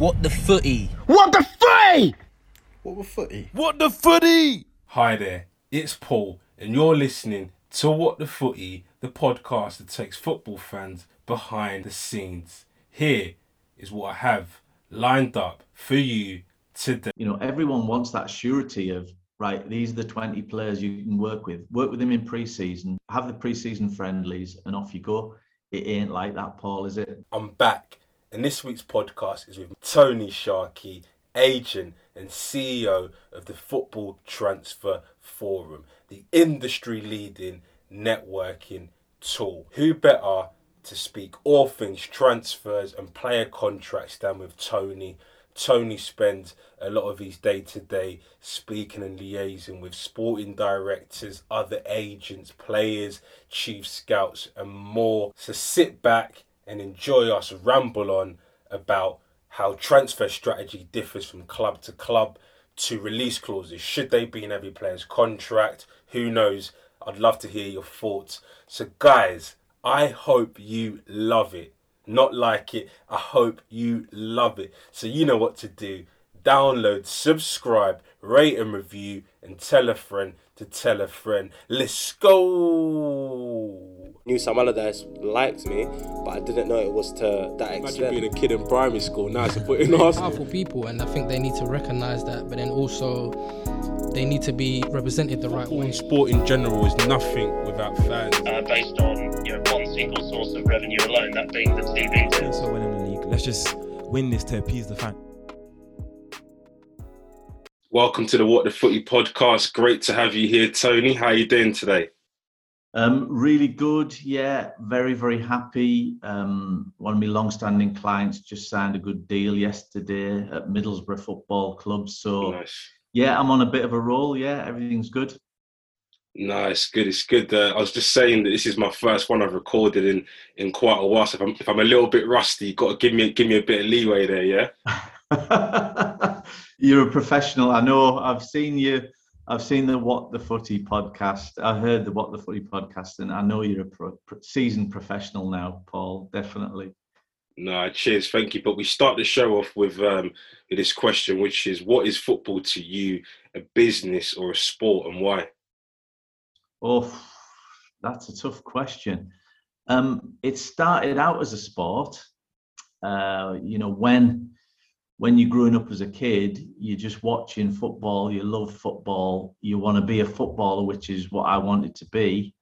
What the footy? What the footy? What the footy? What the footy? Hi there, it's Paul, and you're listening to What the Footy, the podcast that takes football fans behind the scenes. Here is what I have lined up for you today. You know, everyone wants that surety of right. These are the twenty players you can work with. Work with them in pre-season. Have the pre-season friendlies, and off you go. It ain't like that, Paul, is it? I'm back, and this week's podcast is with Tony Sharkey, agent and CEO of the Football Transfer Forum, the industry leading networking tool. Who better to speak all things transfers and player contracts than with Tony? Tony spends a lot of his day to day speaking and liaising with sporting directors, other agents, players, chief scouts, and more. So sit back and enjoy us ramble on about how transfer strategy differs from club to club to release clauses. Should they be in every player's contract? Who knows? I'd love to hear your thoughts. So, guys, I hope you love it. Not like it. I hope you love it. So, you know what to do. Download, subscribe, rate and review, and tell a friend to tell a friend. Let's go. Knew Sam Allardyce liked me, but I didn't know it was to that Imagine extent. being a kid in primary school now supporting Arsenal. powerful people, and I think they need to recognize that. But then also, they need to be represented the right way. and sport in general is nothing without fans. uh, based on you know one single source of revenue alone, that being the TV. doing so well in the league. Let's just win this to appease the fan. Welcome to the What the Footy podcast. Great to have you here, Tony. How are you doing today? Um, really good. Yeah, very, very happy. Um, one of my long-standing clients just signed a good deal yesterday at Middlesbrough Football Club. So Nice. yeah, I'm on a bit of a roll. Yeah, everything's good. Nice, good. It's good. Uh, I was just saying that this is my first one I've recorded in in quite a while. So if I'm, if I'm a little bit rusty, you got to give me give me a bit of leeway there. Yeah. You're a professional. I know. I've seen you. I've seen the What the Footy podcast. I heard the What the Footy podcast, and I know you're a pro, seasoned professional now, Paul. Definitely. No, cheers, thank you. But we start the show off with um this question, which is, what is football to you? A business or a sport, and why? Oh, that's a tough question. Um, it started out as a sport. Uh, you know, when when you're growing up as a kid, you're just watching football. You love football. You want to be a footballer, which is what I wanted to be.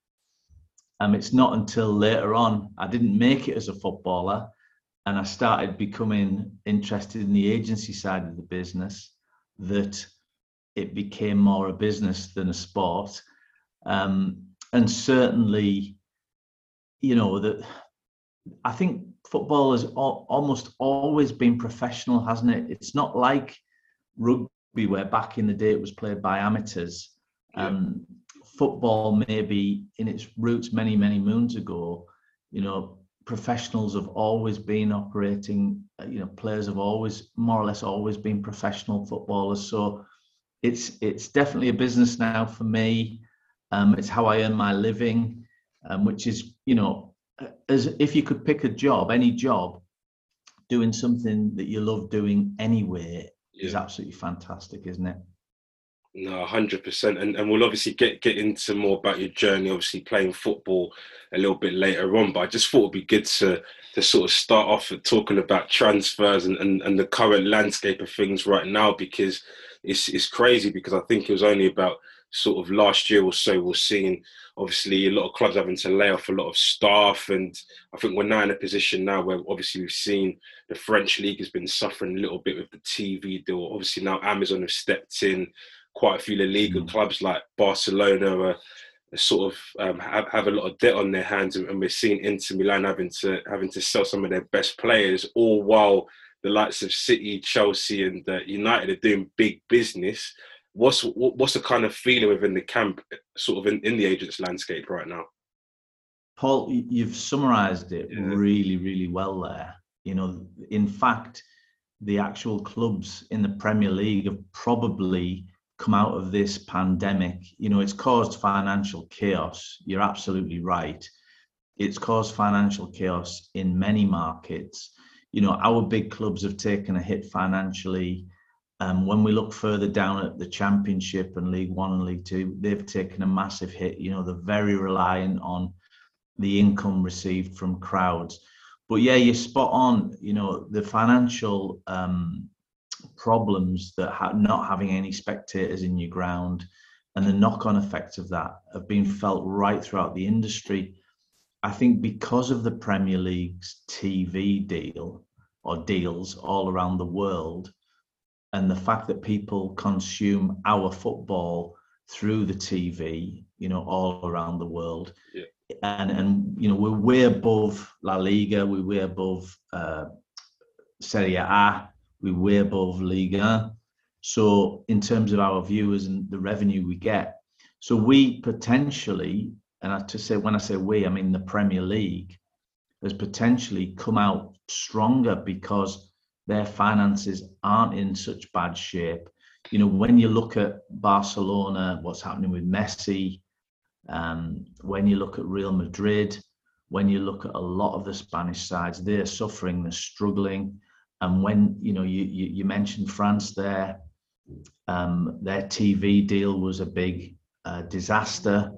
Um, it's not until later on I didn't make it as a footballer, and I started becoming interested in the agency side of the business that it became more a business than a sport um, and certainly, you know that I think football has al- almost always been professional, hasn't it? It's not like rugby, where back in the day it was played by amateurs. Um, football, maybe in its roots many, many moons ago, you know, professionals have always been operating. uh, You know, players have always more or less always been professional footballers. So it's it's definitely a business now for me. Um, it's how I earn my living, um, which is, you know, as if you could pick a job, any job, doing something that you love doing anyway is absolutely fantastic, isn't it? No, hundred percent, and and we'll obviously get get into more about your journey, obviously playing football a little bit later on. But I just thought it'd be good to to sort of start off with talking about transfers and, and, and the current landscape of things right now because it's it's crazy because I think it was only about sort of last year or so we're seeing obviously a lot of clubs having to lay off a lot of staff and I think we're now in a position now where obviously we've seen the French league has been suffering a little bit with the TV deal. Obviously now Amazon have stepped in quite a few Liga Mm. clubs like Barcelona are, are sort of um, have, have a lot of debt on their hands, and, and we're seeing Inter Milan having to having to sell some of their best players, all while the likes of City, Chelsea, and uh, United are doing big business. What's what- what's the kind of feeling within the camp, sort of in, in the agents landscape right now? Paul, you've summarized it Yeah. really, really well there. You know, in fact, the actual clubs in the Premier League have probably come out of this pandemic. You know, it's caused financial chaos. You're absolutely right. It's caused financial chaos in many markets. you know, our big clubs have taken a hit financially. Um, when we look further down at the Championship and League One and League Two, they've taken a massive hit. You know, they're very reliant on the income received from crowds. But yeah, you're spot on. You know, the financial um, problems that ha- not having any spectators in your ground and the knock-on effects of that have been felt right throughout the industry. I think because of the Premier League's TV deal or deals all around the world, and the fact that people consume our football through the TV, you know, all around the world, Yeah. and and you know we're way above La Liga, we're way above uh, Serie A, we're way above Liga. So in terms of our viewers and the revenue we get, so we potentially, and I to say when I say we, I mean the Premier League has potentially come out stronger because their finances aren't in such bad shape. You know, when you look at Barcelona, what's happening with Messi, um, when you look at Real Madrid, when you look at a lot of the Spanish sides, they're suffering, they're struggling. And when you know you you, you mentioned France there, um, their TV deal was a big uh, disaster.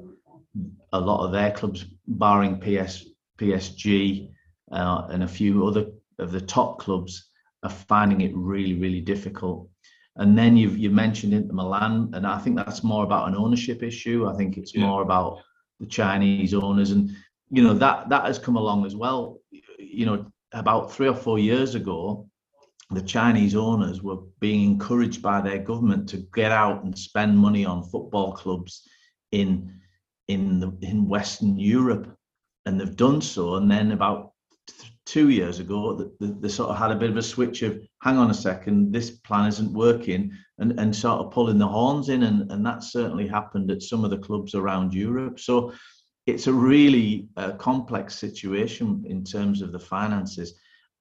A lot of their clubs, barring PS PSG uh, and a few other of the top clubs, are finding it really really difficult. And then you've you mentioned Inter Milan, and I think that's more about an ownership issue. I think it's Yeah. more about the Chinese owners, and you know that that has come along as well. You know, about three or four years ago, the Chinese owners were being encouraged by their government to get out and spend money on football clubs in in the in Western Europe, and they've done so. And then about two years ago, they, they, they sort of had a bit of a switch of, hang on a second, this plan isn't working, and and sort of pulling the horns in, and and that certainly happened at some of the clubs around Europe. So. It's a really uh, complex situation in terms of the finances.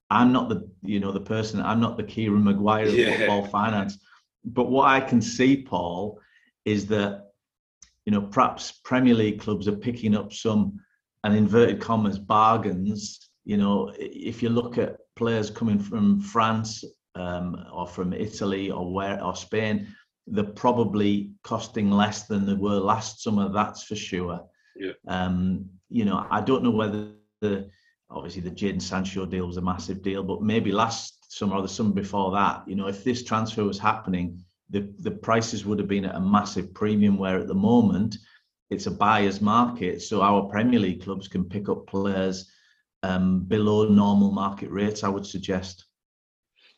I'm not the you know the person. I'm not the Kieran Maguire of Yeah. football finance. But what I can see, Paul, is that you know perhaps Premier League clubs are picking up some, and inverted commas, bargains. You know, if you look at players coming from France um, or from Italy or where or Spain, they're probably costing less than they were last summer. That's for sure. Yeah. Um, you know, I don't know whether the obviously the Jadon Sancho deal was a massive deal, but maybe last summer or the summer before that, you know, if this transfer was happening, the, the prices would have been at a massive premium where at the moment it's a buyer's market. So our Premier League clubs can pick up players um, below normal market rates, I would suggest.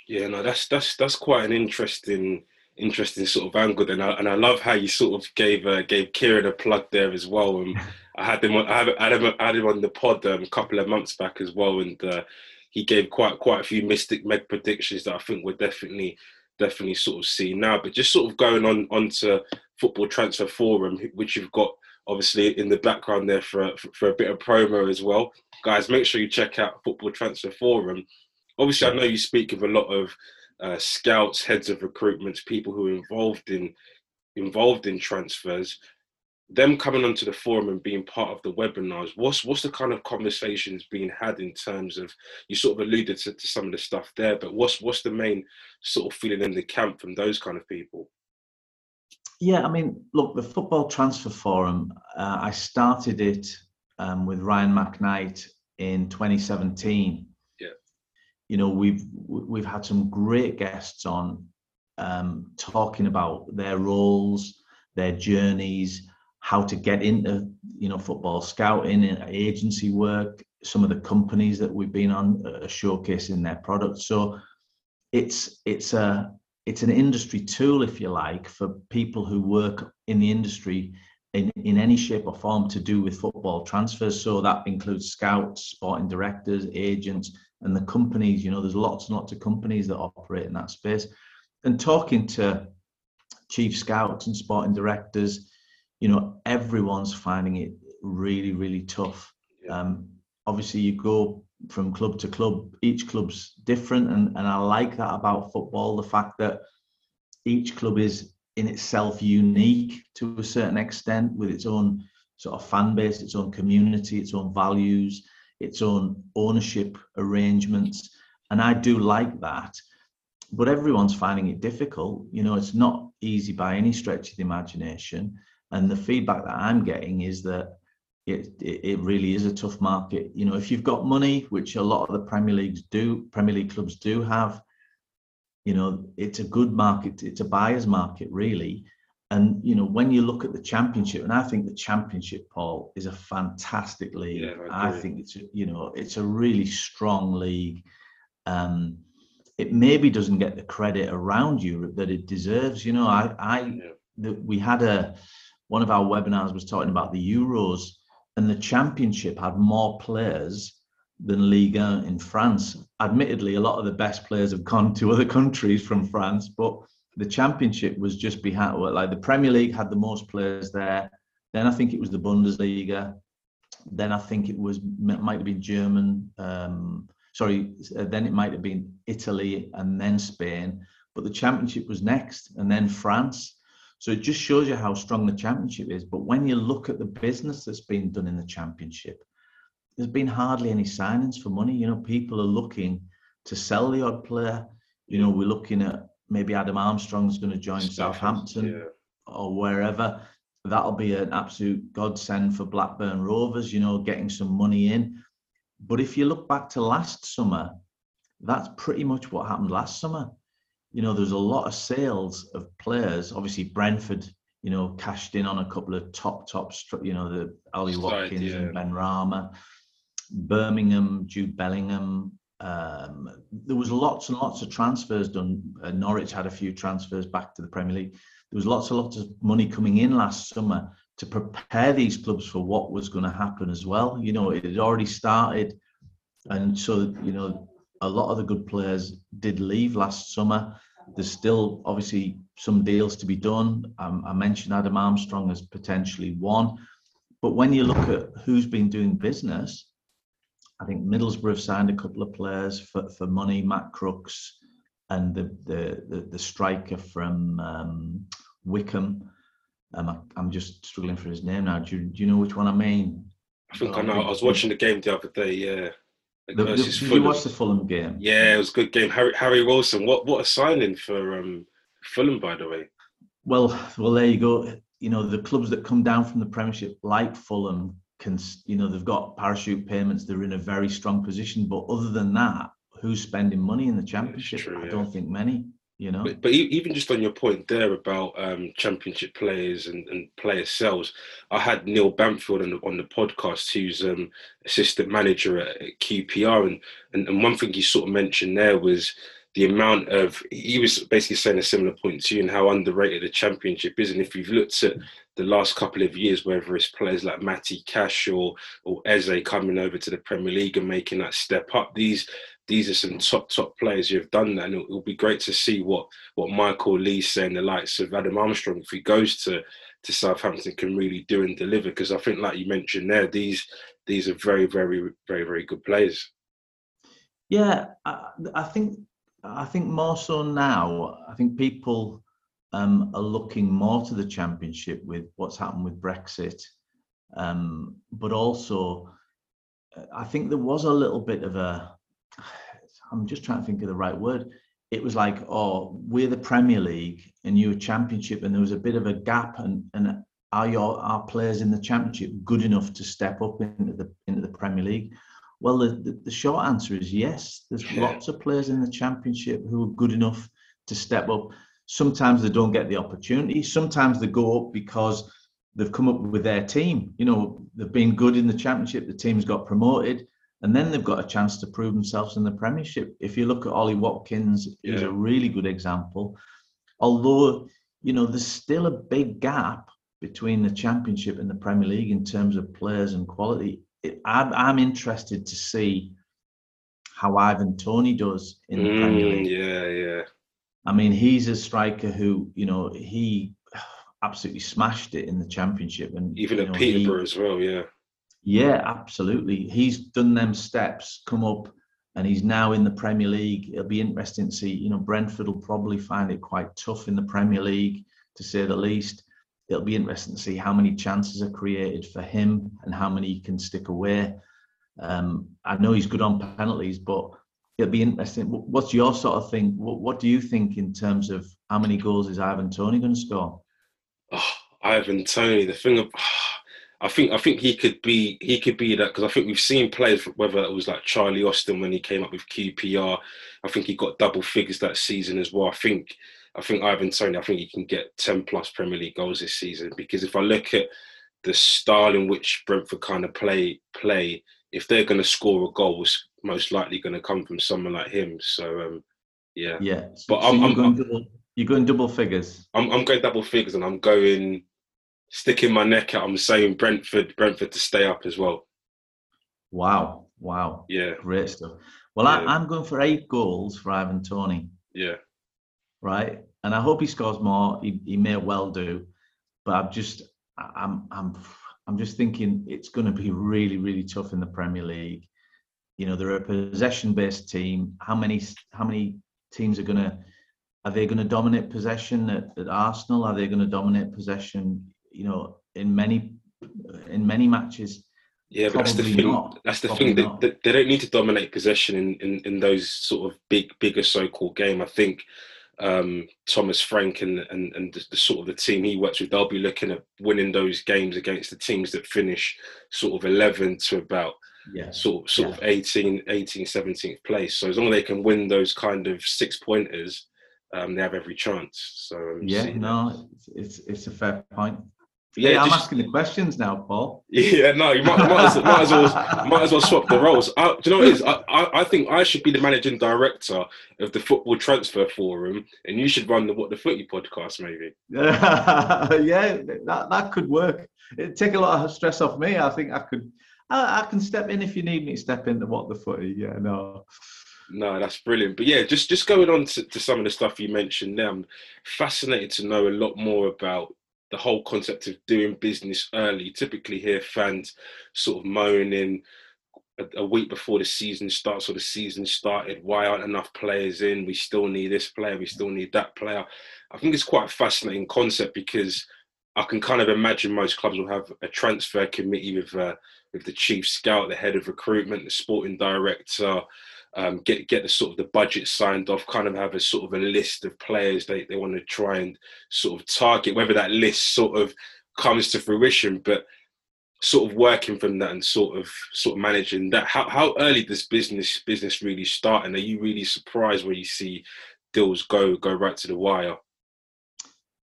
Yeah, no, that's that's that's quite an interesting interesting sort of angle, and I and I love how you sort of gave uh, gave Kieran a plug there as well. And I had him on I had, him I had him on the pod um, a couple of months back as well, and uh, he gave quite quite a few Mystic Meg predictions that I think we're definitely definitely sort of seeing now. But just sort of going on onto Football Transfer Forum, which you've got obviously in the background there for for, for a bit of promo as well, guys. Make sure you check out Football Transfer Forum obviously I know you speak of a lot of uh, scouts, heads of recruitment, people who are involved in involved in transfers. Them coming onto the forum and being part of the webinars, what's what's the kind of conversations being had in terms of you sort of alluded to, to some of the stuff there, but what's what's the main sort of feeling in the camp from those kind of people? Yeah, I mean, look, the Football Transfer Forum, uh, I started it um, with Ryan McKnight in 2017. Yeah. You know, we've we've had some great guests on um, talking about their roles, their journeys, how to get into you know football scouting and agency work. Some of the companies that we've been on uh, showcasing their products. So it's it's a it's an industry tool, if you like, for people who work in the industry in, in any shape or form to do with football transfers. So that includes scouts, sporting directors, agents, and the companies. You know, there's lots and lots of companies that operate in that space. And talking to chief scouts and sporting directors, you know, everyone's finding it really, really tough. Um, obviously, you go from club to club each club's different and, and i like that about football the fact that each club is in itself unique to a certain extent with its own sort of fan base its own community its own values its own ownership arrangements and I do like that. But everyone's finding it difficult. You know, it's not easy by any stretch of the imagination. And the feedback that I'm getting is that it, it, it really is a tough market. You know, if you've got money, which a lot of the Premier Leagues do, Premier League clubs do have, you know, it's a good market. It's a buyer's market, really. And you know, when you look at the championship, and I think the championship, Paul, is a fantastic league. Yeah, I I, think it's a- you know, it's a really strong league. Um, it maybe doesn't get the credit around Europe that it deserves. You know, I, I, the, we had a one of our webinars was talking about the Euros, and the championship had more players than Liga in France. Admittedly, a lot of the best players have gone to other countries from France, but the championship was just behind. Like the Premier League had the most players there. Then I think it was the Bundesliga. Then I think it was might have been German. Um, sorry, uh, then it might have been Italy and then Spain. But the championship was next, and then France. So it just shows you how strong the championship is. But when you look at the business that's been done in the championship, there's been hardly any signings for money. You know, people are looking to sell the odd player. You know, we're looking at maybe Adam Armstrong's going to join Southampton Yeah. or wherever. That'll be an absolute godsend for Blackburn Rovers, you know, getting some money in. But if you look back to last summer, that's pretty much what happened last summer. You know, there's a lot of sales of players. Obviously, Brentford, you know, cashed in on a couple of top, top, you know, the Ollie Watkins yeah. and Benrahma. Birmingham, Jude Bellingham. Um, there was lots and lots of transfers done. Uh, Norwich had a few transfers back to the Premier League. There was lots and lots of money coming in last summer to prepare these clubs for what was going to happen as well. You know, it had already started, and so you know, a lot of the good players did leave last summer. There's still obviously some deals to be done. Um, I mentioned Adam Armstrong as potentially one, but when you look at who's been doing business, I think Middlesbrough have signed a couple of players for, for money, Matt Crooks and the the the, the striker from um, Wycombe. Um, I, I'm just struggling for his name now. Do you, do you know which one I mean? I think I know. I was watching the game the other day. Yeah. The, the, did you watch the Fulham game? Yeah, it was a good game. Harry Harry Wilson. What what a signing for um Fulham, by the way. Well, well, there you go. You know, the clubs that come down from the Premiership, like Fulham, can you know they've got parachute payments. They're in a very strong position. But other than that, who's spending money in the Championship? true, I yeah. don't think many. You know. But, but even just on your point there about um, championship players and, and player sales, I had Neil Banfield on the, on the podcast, who's um, assistant manager at, at QPR, and, and and one thing he sort of mentioned there was the amount of he was basically saying a similar point to you and how underrated the championship is. And if you've looked at the last couple of years, whether it's players like Matty Cash or or Eze coming over to the Premier League and making that step up, these these are some top top players who have done that, and it'll, be great to see what what Michael Lee's saying, the likes of Adam Armstrong, if he goes to to Southampton, can really do and deliver. Because I think, like you mentioned there, these these are very very very very good players. Yeah, I, I think I think more so now. I think people um, are looking more to the championship with what's happened with Brexit, um, but also uh, I think there was a little bit of a. I'm just trying to think of the right word. It was like, oh, we're the Premier League and you're a Championship, and there was a bit of a gap. And and are your our players in the Championship good enough to step up into the into the Premier League? Well, the, the, the short answer is yes. There's Yeah. lots of players in the championship who are good enough to step up. Sometimes they don't get the opportunity. Sometimes they go up because they've come up with their team. You know, they've been good in the championship. The team's got promoted, and then they've got a chance to prove themselves in the Premiership. If you look at Ollie Watkins, he's a really good example. Although, you know, there's still a big gap between the Championship and the Premier League in terms of players and quality. It, I'm, I'm interested to see how Ivan Tony does in the Premier Mm, League. yeah, yeah. I mean, he's a striker who, you know, he absolutely smashed it in the Championship, and Even at know, he- Peterborough as well. Yeah, yeah, absolutely. He's done them steps, come up, and he's now in the Premier League. It'll be interesting to see. You know, Brentford will probably find it quite tough in the Premier League, to say the least. It'll be interesting to see how many chances are created for him and how many he can stick away. Um, I know he's good on penalties, but it'll be interesting. What's your sort of thing? What, what do you think in terms of how many goals is Ivan Tony going to score? Oh, Ivan Tony, the thing of, I think I think he could be he could be that because I think we've seen players whether it was like Charlie Austin when he came up with QPR, I think he got double figures that season as well. I think I think Ivan Tony, I think he can get ten plus Premier League goals this season because if I look at the style in which Brentford kind of play play, if they're going to score a goal, it's most likely going to come from someone like him. So um, yeah, Yeah, But so I'm- you're I'm- going double. You're going double figures. I'm I'm going double figures and I'm going sticking my neck out. I'm saying Brentford Brentford to stay up as well. Wow, wow, Yeah, great stuff. Well, Yeah. I, I'm going for eight goals for Ivan Tony. yeah. right? And I hope he scores more. He, he may well do, but I'm just I'm I'm I'm just thinking it's going to be really really tough in the Premier League. You know, they're a possession-based team. How many how many teams are going to are they going to dominate possession at, at Arsenal? Are they going to dominate possession? You know, in many in many matches. Yeah, but that's the thing. not. That's the Probably thing. They, they, don't need to dominate possession in, in, in those sort of big, bigger so-called game. I think um, Thomas Frank and and, and the, the sort of the team he works with, they'll be looking at winning those games against the teams that finish sort of 11 to about Yeah, sort sort Yeah. of 18, 18, 17th place. So as long as they can win those kind of six pointers, um, they have every chance. So yeah. No, it's it's, it's a fair point. Yeah, Yeah, I'm just- asking the questions now, Paul. Yeah, no, you might, might, as, might as well might as well swap the roles. I, do you know what it is? I, I, I think I should be the managing director of the Football Transfer Forum, and you should run the What the Footy podcast, maybe. yeah, that, that could work. It'd take a lot of stress off me. I think I could. I, I can step in if you need me to step into what the footy. Yeah, no. No, that's brilliant. But yeah, just just going on to, to some of the stuff you mentioned there, I'm fascinated to know a lot more about the whole concept of doing business early. Typically, hear fans sort of moaning a, a week before the season starts or the season started. Why aren't enough players in? We still need this player. We still need that player. I think it's quite a fascinating concept because I can kind of imagine most clubs will have a transfer committee with uh, with the chief scout, the head of recruitment, the sporting director, um, get get the sort of the budget signed off, kind of have a sort of a list of players they, they want to try and sort of target, whether that list sort of comes to fruition, but sort of working from that and sort of sort of managing that. How how early does business business really start? And are you really surprised when you see deals go go right to the wire?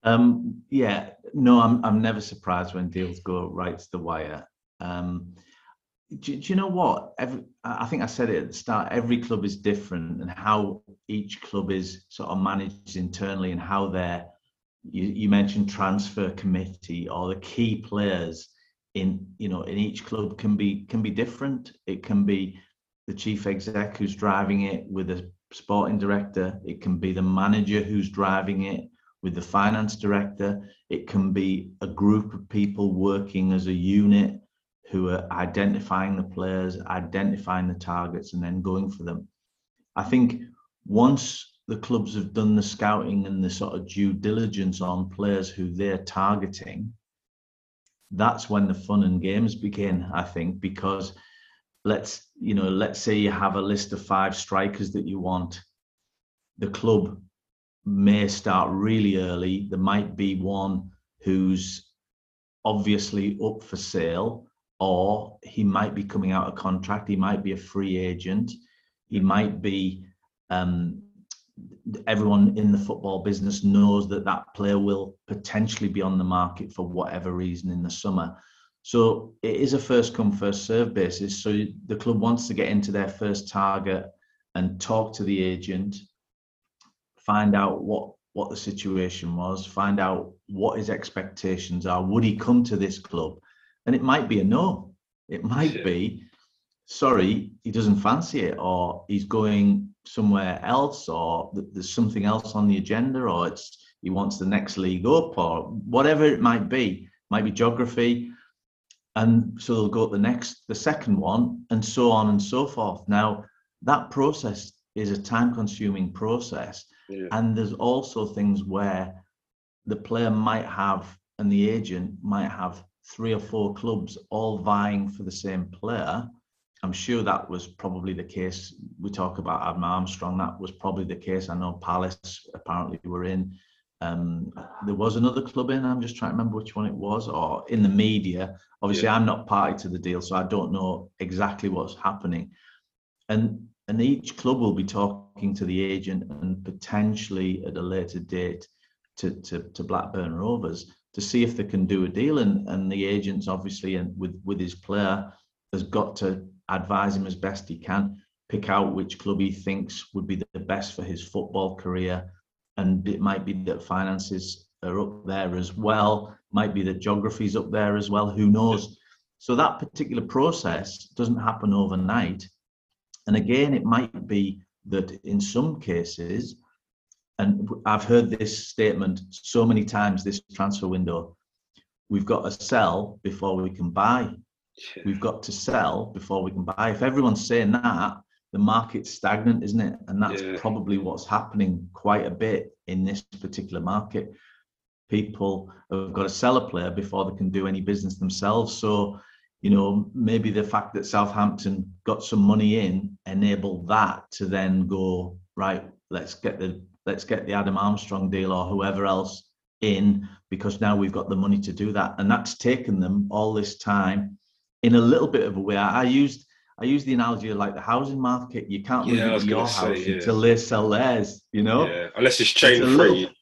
Um, yeah, no, I'm I'm never surprised when deals go right to the wire. Um, do, do you know what? Every, I think I said it at the start. Every club is different, and how each club is sort of managed internally, and how they're. You, you mentioned transfer committee or the key players in you know in each club can be can be different. It can be the chief exec who's driving it with a sporting director. It can be the manager who's driving it with the finance director. It can be a group of people working as a unit who are identifying the players, identifying the targets, and then going for them. I think once the clubs have done the scouting and the sort of due diligence on players who they're targeting, that's when the fun and games begin, I think, because let's, you know, let's say you have a list of five strikers that you want. The club may start really early. There might be one who's obviously up for sale, or he might be coming out of contract. He might be a free agent. He might be. Um, everyone in the football business knows that that player will potentially be on the market for whatever reason in the summer. So it is a first come first serve basis. So the club wants to get into their first target and talk to the agent, find out what what the situation was, find out what his expectations are. Would he come to this club? And it might be a no. It might Yeah. be, sorry, he doesn't fancy it, or he's going somewhere else, or th- there's something else on the agenda, or it's he wants the next league up, or whatever it might be. Might be geography. And so they'll go to the next, the second one, and so on and so forth. Now, that process is a time consuming process. Yeah. And there's also things where the player might have and the agent might have three or four clubs all vying for the same player. I'm sure that was probably the case. We talk about Adam Armstrong. That was probably the case. I know Palace apparently were in. Um, there was another club in. I'm just trying to remember which one it was, or in the media. Obviously, Yeah. I'm not party to the deal, so I don't know exactly what's happening. And and each club will be talking to the agent and potentially at a later date to to, to Blackburn Rovers to see if they can do a deal. And and the agents obviously and with with his player has got to advise him as best he can, pick out which club he thinks would be the best for his football career. And it might be that finances are up there as well, might be that geography's up there as well, who knows? So that particular process doesn't happen overnight. And again, it might be that in some cases, and I've heard this statement so many times this transfer window, we've got to sell before we can buy we've got to sell before we can buy. If everyone's saying that, the market's stagnant, isn't it? And that's Yeah. probably what's happening quite a bit in this particular market. People have got to sell a player before they can do any business themselves. So, you know, maybe the fact that Southampton got some money in enabled that to then go right. Let's get the let's get the Adam Armstrong deal or whoever else in because now we've got the money to do that, and that's taken them all this time in a little bit of a way. I used I used the analogy of like the housing market. You can't Yeah, move into your gonna say, yeah. until they sell theirs. You know, Yeah, unless it's It's chain a free. little-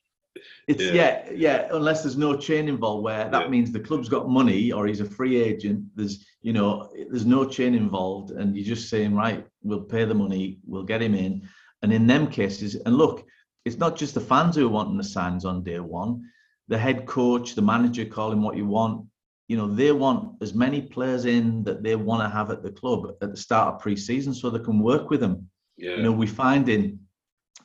it's Yeah. yeah. yeah, Unless there's no chain involved, where that means the club's got money or he's a free agent. There's you know there's no chain involved, and you're just saying right, we'll pay the money, we'll get him in. And in them cases, and look, it's not just the fans who are wanting the signs on day one. The head coach, the manager, call him what you want. You know, they want as many players in that they want to have at the club at the start of pre-season so they can work with them Yeah, you know we find in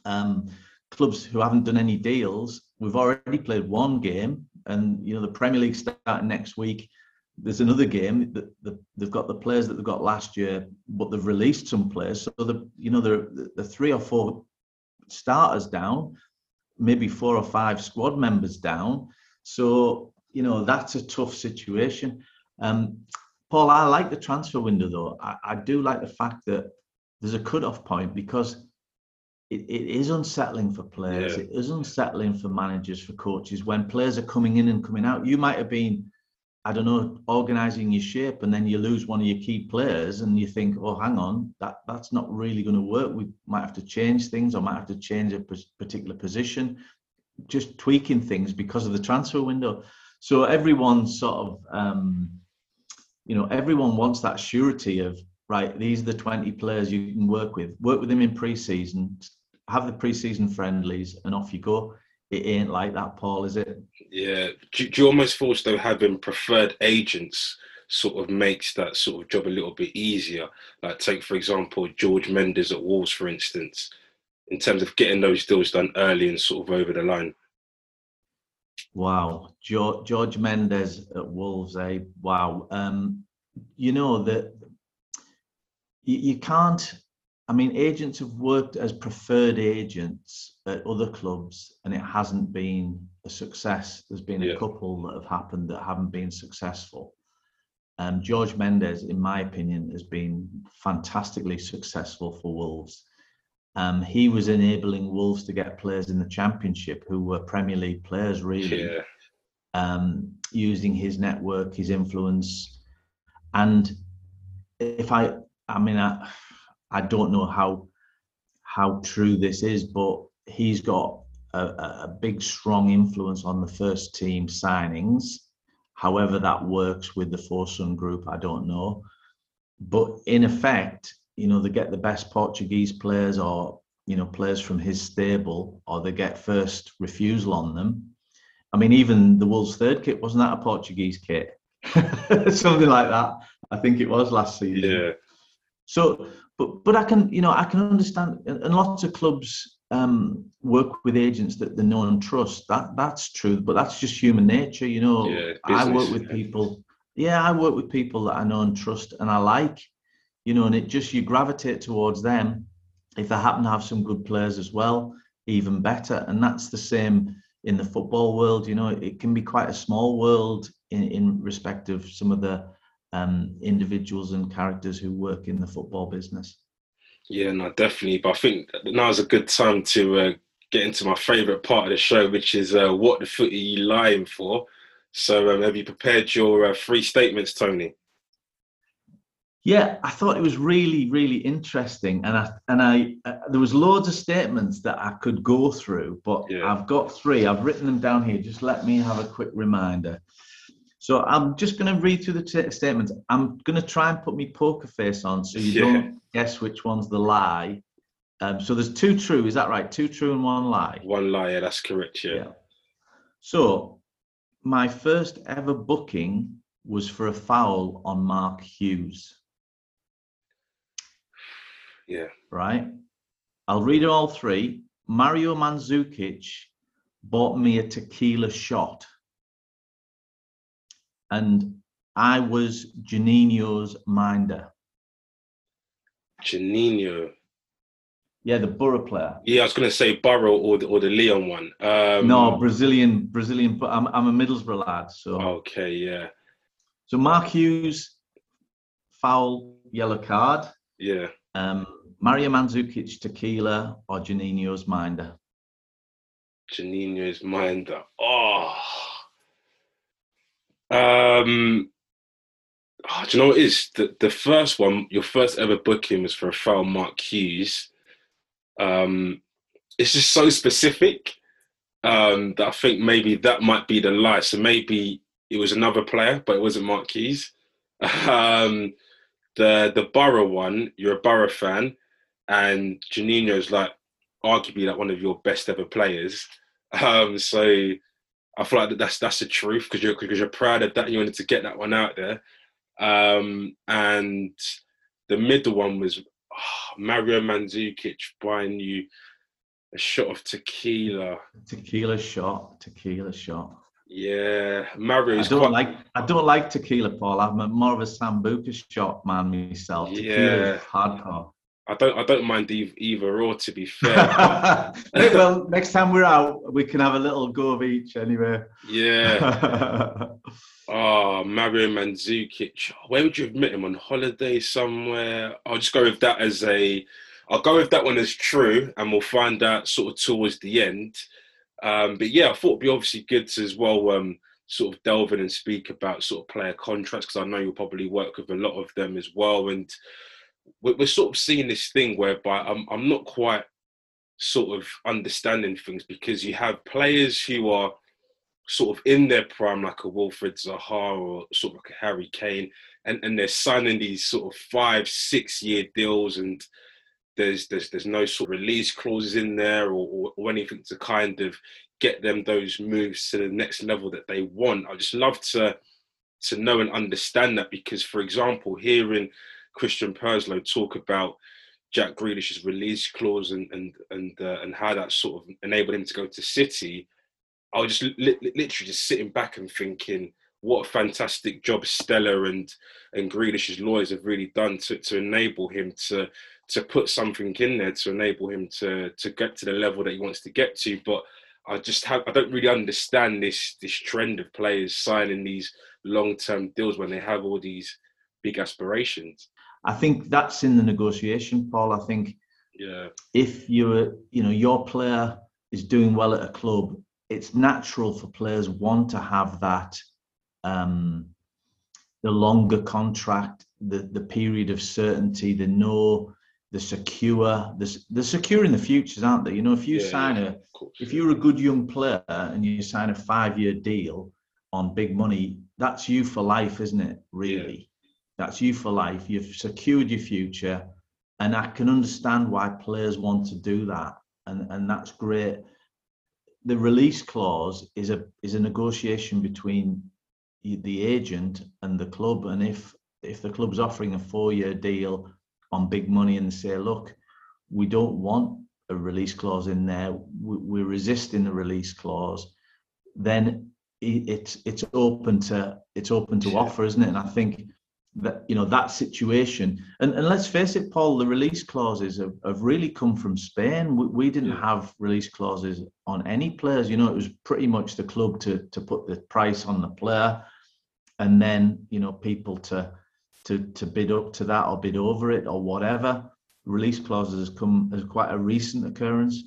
um, clubs who haven't done any deals we've already played one game and you know the premier league starting next week there's another game that that they've got the players that they've got last year but they've released some players so the you know the the three or four starters down maybe four or five squad members down so you know that's a tough situation um paul i like the transfer window though i, I do like the fact that there's a cut-off point because it, it is unsettling for players. Yeah. It is unsettling for managers, for coaches when players are coming in and coming out. You might have been, I don't know, organising your shape, and then you lose one of your key players, and you think, oh, hang on, that that's not really going to work. We might have to change things, or might have to change a particular position, just tweaking things because of the transfer window. So everyone sort of, um, you know, everyone wants that surety of right, these are the 20 players you can work with. Work with them in pre-season, have the pre-season friendlies, and off you go. It ain't like that, Paul, is it? yeah. Do, do you almost feel though having preferred agents sort of makes that sort of job a little bit easier? Like, take for example George Mendes at Wolves, for instance, in terms of getting those deals done early and sort of over the line. Wow, George, George Mendes at Wolves, eh? Wow. Um, you know that you, you can't. I mean, agents have worked as preferred agents at other clubs, and it hasn't been a success. There's been Yeah. a couple that have happened that haven't been successful. Um, George Mendes, in my opinion, has been fantastically successful for Wolves. Um, he was enabling Wolves to get players in the Championship who were Premier League players, really Yeah, um, using his network, his influence, and if I, I mean, I, I don't know how how true this is, but he's got a, a big, strong influence on the first team signings. However, that works with the Fosun group, I don't know. But in effect, you know, they get the best Portuguese players or you know players from his stable, or they get first refusal on them. I mean, even the Wolves' third kit wasn't that a Portuguese kit? Something like that. I think it was last season. yeah, So, but but I can you know I can understand, and lots of clubs um, work with agents that they know and trust. That that's true, but that's just human nature, you know. Yeah, I work with yeah. people. Yeah, I work with people that I know and trust, and I like, you know, and it just you gravitate towards them. If they happen to have some good players as well, even better. And that's the same in the football world. You know, it can be quite a small world in in respect of some of the um, individuals and characters who work in the football business. Yeah, no, definitely. But I think now is a good time to uh, get into my favourite part of the show, which is uh, what the foot are you lying for? So, um, have you prepared your uh, three statements, Tony? Yeah, I thought it was really, really interesting, and I and I uh, there was loads of statements that I could go through, but Yeah. I've got three. I've written them down here. Just let me have a quick reminder. So I'm just going to read through the t- statements. I'm going to try and put me poker face on, so you Yeah. don't guess which one's the lie. Um, so there's two true. Is that right? Two true and one lie. One lie, yeah, that's correct. Yeah. Yeah. So, my first ever booking was for a foul on Mark Hughes, yeah, right? I'll read all three. Mario Mandzukic bought me a tequila shot. And I was Juninho's minder. Juninho. Yeah, the Boro player. Yeah, I was going to say Boro or the, or the Lyon one. Um, no, Brazilian, Brazilian. but I'm, I'm a Middlesbrough lad. So, Okay, yeah, so Mark Hughes, foul, yellow card. yeah. Um, Mario Mandzukic, tequila, or Juninho's minder. Juninho's minder. Oh. Um. oh, do you know what it is? The, the first one, your first ever booking was for a foul Mark Hughes. Um, it's just so specific um, that I think maybe that might be the lie. So maybe it was another player, but it wasn't Mark Hughes. Um, the the Boro one, you're a Boro fan, and Juninho's like arguably like one of your best ever players. Um, so I feel like that's that's the truth because you're because you're proud of that. and You wanted to get that one out there. Um, and the middle one was oh, Mario Mandzukic buying you a shot of tequila. Tequila shot, tequila shot. Yeah, Mario. I don't quite like I don't like tequila, Paul. I'm more of a sambuca shot man myself. Tequila Yeah. is hardcore. I don't I don't mind either, or to be fair. well, next time we're out, we can have a little go of each anyway. yeah. Oh, Mario Mandzukic. Where would you have met him on holiday somewhere? I'll just go with that as a. I'll go with that one as true, and we'll find out sort of towards the end. Um, but yeah, I thought it'd be obviously good to as well um, sort of delve in and speak about sort of player contracts because I know you'll probably work with a lot of them as well, and we're, we're sort of seeing this thing whereby I'm I'm not quite sort of understanding things because you have players who are sort of in their prime, like a Wilfred Zaha or sort of like a Harry Kane, and, and they're signing these sort of five, six year deals, and there's there's there's no sort of release clauses in there or, or, or anything to kind of get them those moves to the next level that they want. I just love to to know and understand that because, for example, hearing Christian Purslow talk about Jack Grealish's release clause and and and uh, and how that sort of enabled him to go to City, I was just li- li- literally just sitting back and thinking, what a fantastic job Stellar and and Grealish's lawyers have really done to to enable him to to put something in there to enable him to to get to the level that he wants to get to. But I just have I don't really understand this this trend of players signing these long term deals when they have all these big aspirations. I think that's in the negotiation, Paul. I think Yeah, if you're, you know, your player is doing well at a club, it's natural for players want to have that, um, the longer contract, the the period of certainty, the know, the secure, the the secure in the futures, aren't they? You know, if you Yeah, sign yeah, a, if you're a good young player and you sign a five-year deal on big money, that's you for life, isn't it? Really, that's you for life. You've secured your future, and I can understand why players want to do that, and and that's great. The release clause is a is a negotiation between the agent and the club, and if if the club's offering a four-year deal on big money and say, look, we don't want a release clause in there, we- we're resisting the release clause, then it's it's open to it's open to offer, isn't it? And I think that you know that situation, and, and let's face it, Paul, the release clauses have, have really come from Spain. We, we didn't Yeah. have release clauses on any players. You know, it was pretty much the club to to put the price on the player, and then you know people to to to bid up to that or bid over it or whatever. Release clauses has come as quite a recent occurrence,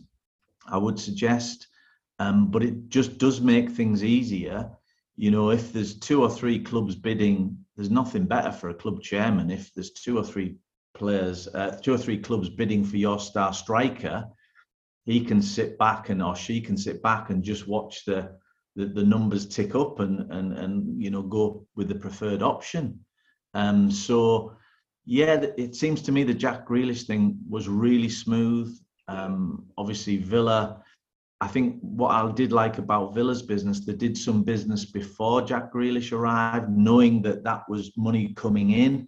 I would suggest, um, but it just does make things easier. You know, if there's two or three clubs bidding, there's nothing better for a club chairman if there's two or three players, uh, two or three clubs bidding for your star striker. He can sit back and or she can sit back and just watch the the, the numbers tick up and and and you know go with the preferred option. Um, so yeah, it seems to me the Jack Grealish thing was really smooth. Um, obviously Villa. I think what I did like about Villa's business, they did some business before Jack Grealish arrived, knowing that that was money coming in.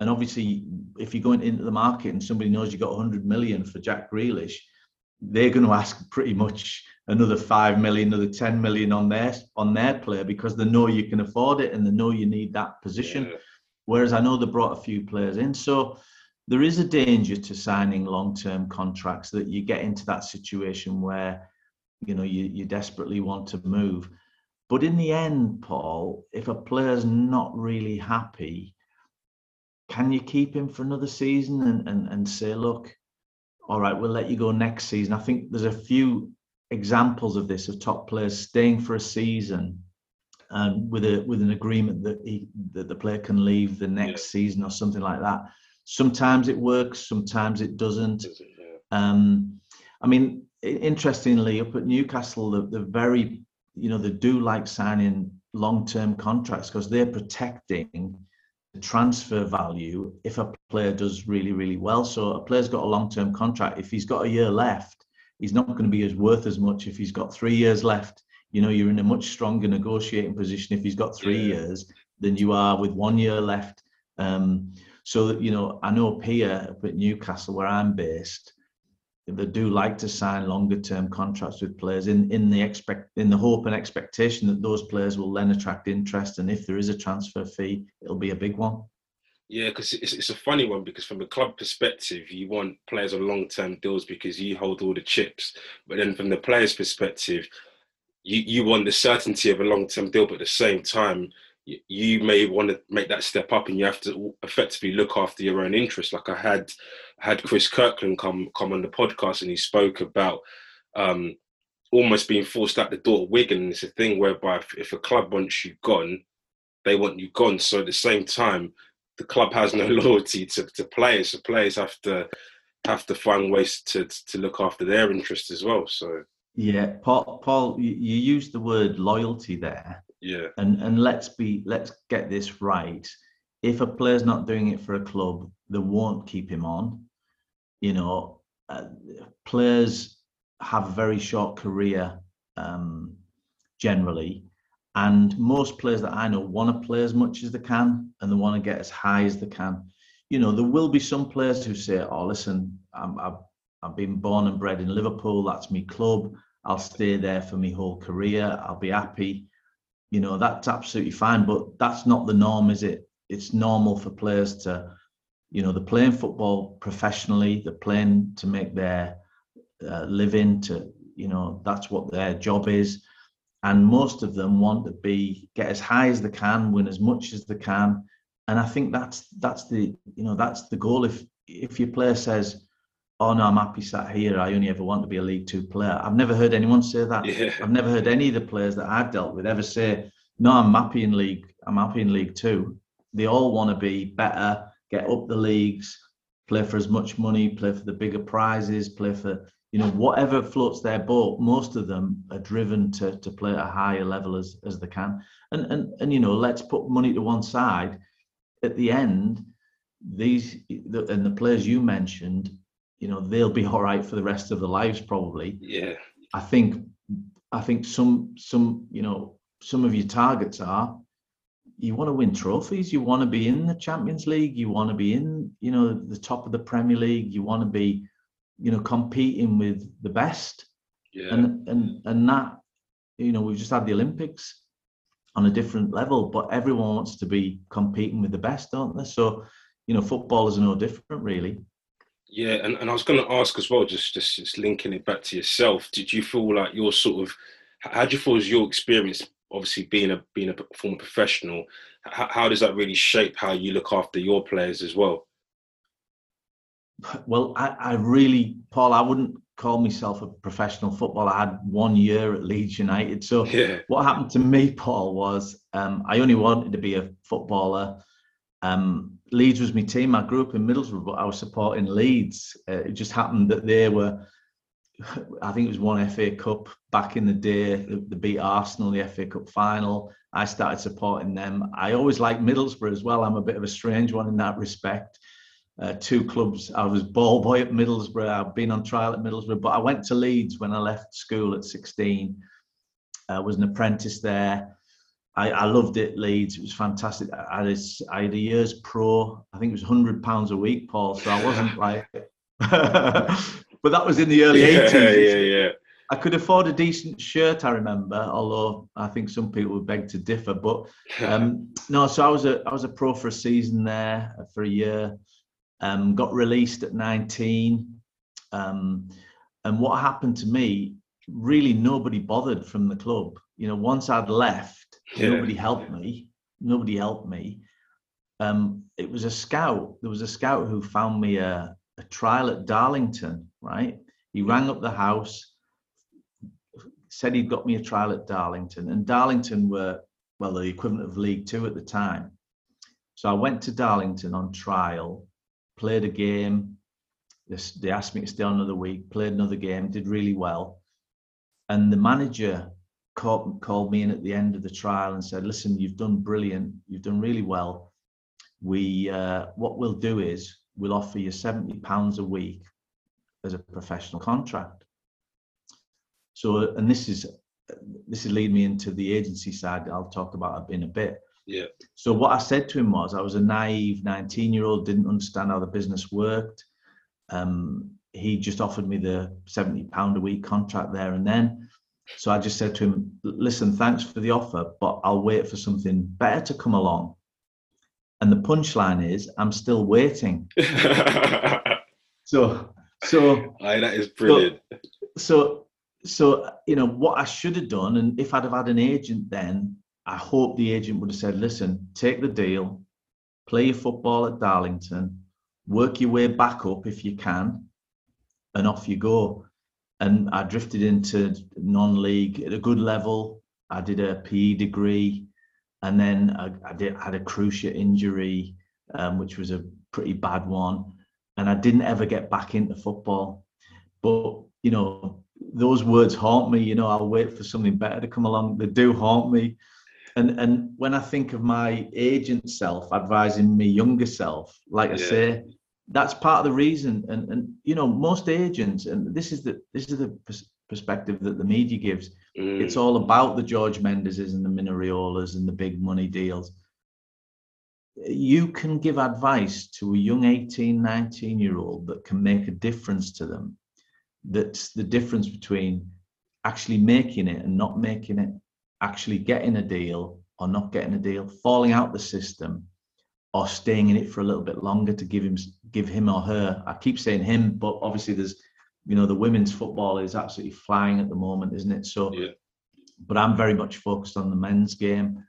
And obviously, if you're going into the market and somebody knows you got 100 million for Jack Grealish, they're going to ask pretty much another five million, another 10 million on their on their player because they know you can afford it and they know you need that position. Yeah. Whereas I know they brought a few players in, so there is a danger to signing long-term contracts that you get into that situation where you know you, you desperately want to move. But in the end, Paul, if a player's not really happy, can you keep him for another season and, and, and say, look, all right, we'll let you go next season. I think there's a few examples of this of top players staying for a season um, with a with an agreement that he that the player can leave the next yeah. season or something like that. Sometimes it works, sometimes it doesn't. Um, I mean, interestingly, up at Newcastle, the, the very you know they do like signing long term contracts because they're protecting the transfer value if a player does really, really well. So a player's got a long-term contract. If he's got a year left, he's not going to be as worth as much if he's got three years left. You know, you're in a much stronger negotiating position if he's got three years than you are with one year left. Um, so that you know, I know here up at Newcastle where I'm based, they do like to sign longer term contracts with players in, in the expect in the hope and expectation that those players will then attract interest and if there is a transfer fee it'll be a big one. Yeah because it's, it's a funny one because from a club perspective you want players on long term deals because you hold all the chips. But then from the players perspective you, you want the certainty of a long term deal but at the same time you may want to make that step up and you have to effectively look after your own interests. Like i had had chris kirkland come come on the podcast and he spoke about um, almost being forced out the door at wigan. It's a thing whereby if, if, a club wants you gone they want you gone. So at the same time the club has no loyalty to, to players. So players have to have to find ways to to look after their interests as well. So yeah paul paul you, you used the word loyalty there yeah. And and let's be let's get this right. If a player's not doing it for a club, they won't keep him on. You know, uh, players have a very short career um, generally, and most players that I know want to play as much as they can, and they want to get as high as they can. You know, there will be some players who say, "Oh, listen, I'm, I've I've been born and bred in Liverpool. That's my club. I'll stay there for my whole career. I'll be happy." You know that's absolutely fine but that's not the norm is it? It's normal for players to you know they're playing football professionally they're playing to make their uh, living to you know that's what their job is. And most of them want to be get as high as they can win as much as they can. And i think that's that's the you know that's the goal. If if your player says oh no, I'm happy sat here. I only ever want to be a League Two player. I've never heard anyone say that. Yeah. I've never heard any of the players that I've dealt with ever say, no, I'm happy in League. I'm happy in League Two. They all want to be better, get up the leagues, play for as much money, play for the bigger prizes, play for you know whatever floats their boat. Most of them are driven to to play at a higher level as as they can. And and and you know, let's put money to one side. At the end, these and the players you mentioned you know they'll be all right for the rest of their lives probably. Yeah. I think i think some some you know some of your targets are you want to win trophies you want to be in the champions league you want to be in you know the top of the premier league you want to be you know competing with the best. Yeah. and and and that you know we've just had the olympics on a different level but everyone wants to be competing with the best don't they? So you know football is no different really yeah, and, and I was going to ask as well, just, just just linking it back to yourself. Did you feel like your sort of how do you feel was your experience obviously being a being a former professional, how, how does that really shape how you look after your players as well? Well, I, I really, Paul, I wouldn't call myself a professional footballer. I had one year at Leeds United. So Yeah, what happened to me, Paul, was um, I only wanted to be a footballer. Um, Leeds was my team. I grew up in Middlesbrough, but I was supporting Leeds. Uh, it just happened that they were, I think it was one FA Cup back in the day. They beat Arsenal in the FA Cup final. I started supporting them. I always liked Middlesbrough as well. I'm a bit of a strange one in that respect. Uh, two clubs. I was ball boy at Middlesbrough. I've been on trial at Middlesbrough, but I went to Leeds when I left school at 16. I was an apprentice there. I, I loved it, Leeds. It was fantastic. I had, a, I had a year's pro. I think it was hundred pounds a week, Paul. So I wasn't like, but that was in the early yeah, eighties. yeah, yeah. I could afford a decent shirt, I remember, although I think some people would beg to differ. But um, no, so I was a I was a pro for a season there uh, for a year. Um, got released at 19. Um, and what happened to me, really nobody bothered from the club. You know, once I'd left, Yeah. nobody helped me. Nobody helped me. Um, it was a scout. There was a scout who found me a, a trial at Darlington, right? He rang up the house, said he'd got me a trial at Darlington, and Darlington were, well, the equivalent of League Two at the time. So I went to Darlington on trial, played a game. They asked me to stay another week, played another game, did really well. And the manager called, called me in at the end of the trial and said, listen, you've done brilliant. You've done really well. We, uh, what we'll do is we'll offer you 70 pounds a week as a professional contract. So, and this is, this is lead me into the agency side. I'll talk about it in a bit. Yeah. So what I said to him was, I was a naive 19 year old, didn't understand how the business worked. Um, he just offered me the 70 pound a week contract there and then. So I just said to him, listen, thanks for the offer, but I'll wait for something better to come along. And the punchline is, I'm still waiting. So, so Aye, that is brilliant. so so you know what I should have done, and if I'd have had an agent then, I hope the agent would have said, "Listen, take the deal, play your football at Darlington, work your way back up if you can, and off you go." And I drifted into non-league at a good level. I did a PE degree, and then I, I did had a cruciate injury, um, which was a pretty bad one, and I didn't ever get back into football. But you know, those words haunt me. You know, I'll wait for something better to come along. They do haunt me. And and when I think of my agent self advising me younger self, like I say, that's part of the reason. And and you know, most agents, and this is the this is the pers- perspective that the media gives. Mm. It's all about the George Mendeses and the Mino Raiolas and the big money deals. You can give advice to a young 18, 19 year old that can make a difference to them. That's the difference between actually making it and not making it, actually getting a deal or not getting a deal, falling out the system or staying in it for a little bit longer to give him give him or her. I keep saying him, but obviously there's you know the women's football is absolutely flying at the moment, isn't it? So Yeah. but I'm very much focused on the men's game.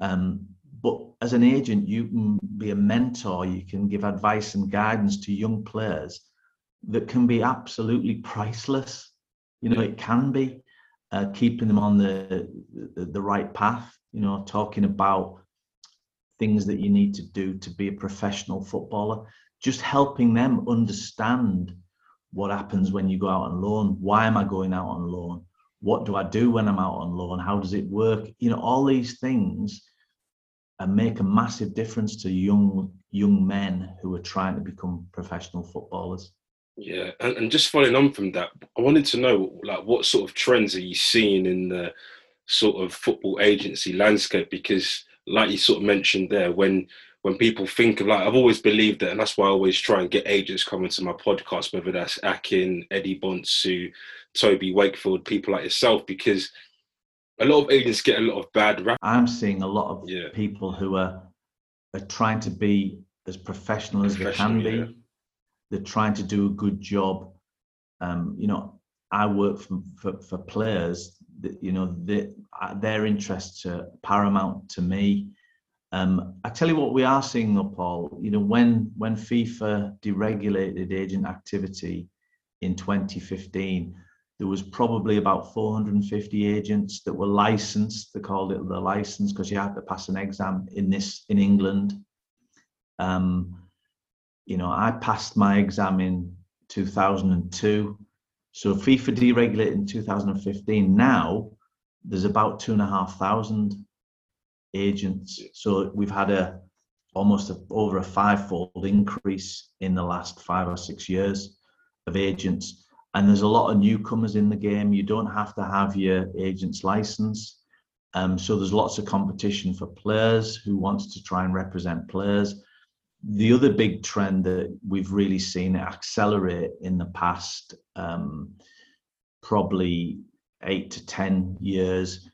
Um, but as an agent, you can be a mentor, you can give advice and guidance to young players that can be absolutely priceless. You know, it can be uh, keeping them on the, the the right path. You know, talking about things that you need to do to be a professional footballer, just helping them understand what happens when you go out on loan. Why am I going out on loan? What do I do when I'm out on loan? How does it work? You know, all these things and make a massive difference to young young men who are trying to become professional footballers. Yeah, and, and just following on from that, I wanted to know like what sort of trends are you seeing in the sort of football agency landscape? Because like you sort of mentioned there, when when people think of like I've always believed that, and that's why I always try and get agents coming to my podcast, whether that's Akin, Eddie Bonsu, Toby Wakefield, people like yourself, because a lot of agents get a lot of bad rap. I'm seeing a lot of Yeah. people who are are trying to be as professional as they can Professional, be. yeah. They're trying to do a good job. Um, you know, I work for, for for players the, you know, the, uh, their interests are paramount to me. Um, I tell you what, we are seeing, though, Paul. You know, when when FIFA deregulated agent activity in 2015, there was probably about 450 agents that were licensed. They called it the license because you had to pass an exam in this in England. Um, you know, I passed my exam in 2002. So FIFA deregulated in 2015. Now there's about two and a half thousand agents. So we've had a almost a, over a five-fold increase in the last five or six years of agents and there's a lot of newcomers in the game. You don't have to have your agent's license. Um, so there's lots of competition for players who wants to try and represent players. The other big trend that we've really seen accelerate in the past um, probably eight to 10 years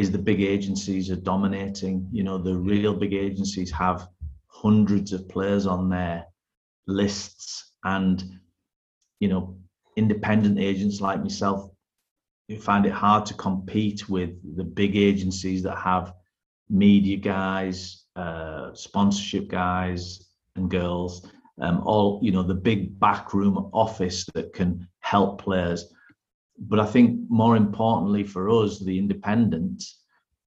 is the big agencies are dominating. You know, the real big agencies have hundreds of players on their lists and, you know, independent agents like myself find it hard to compete with the big agencies that have media guys, uh, sponsorship guys and girls, um, all you know the big backroom office that can help players. But I think more importantly for us, the independents,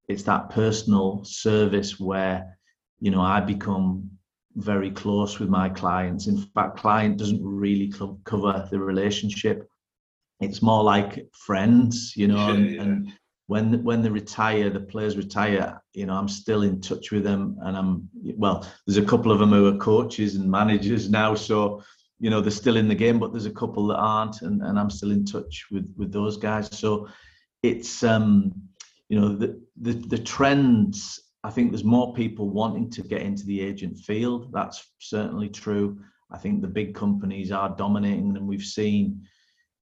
it's that personal service where you know I become very close with my clients. In fact, client doesn't really co- cover the relationship. It's more like friends, you know. Yeah, and, yeah. and when when they retire, the players retire. You know, I'm still in touch with them, and I'm well. There's a couple of them who are coaches and managers now, so you know they're still in the game. But there's a couple that aren't, and, and I'm still in touch with with those guys. So it's um, you know the the the trends I think there's more people wanting to get into the agent field. That's certainly true. I think the big companies are dominating, and we've seen,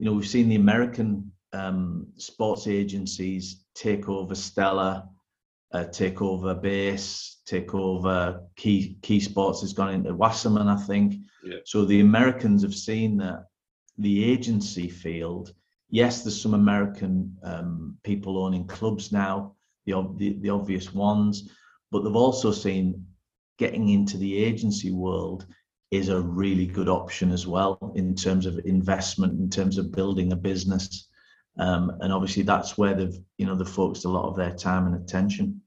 you know, we've seen the American um, sports agencies take over Stellar, uh, take over Base, take over Key Key Sports has gone into Wasserman, I think. Yeah. So the Americans have seen that the agency field. Yes, there's some American um, people owning clubs now the, the the obvious ones, but they've also seen getting into the agency world is a really good option as well in terms of investment, in terms of building a business, um, and obviously that's where they've you know they've focused a lot of their time and attention.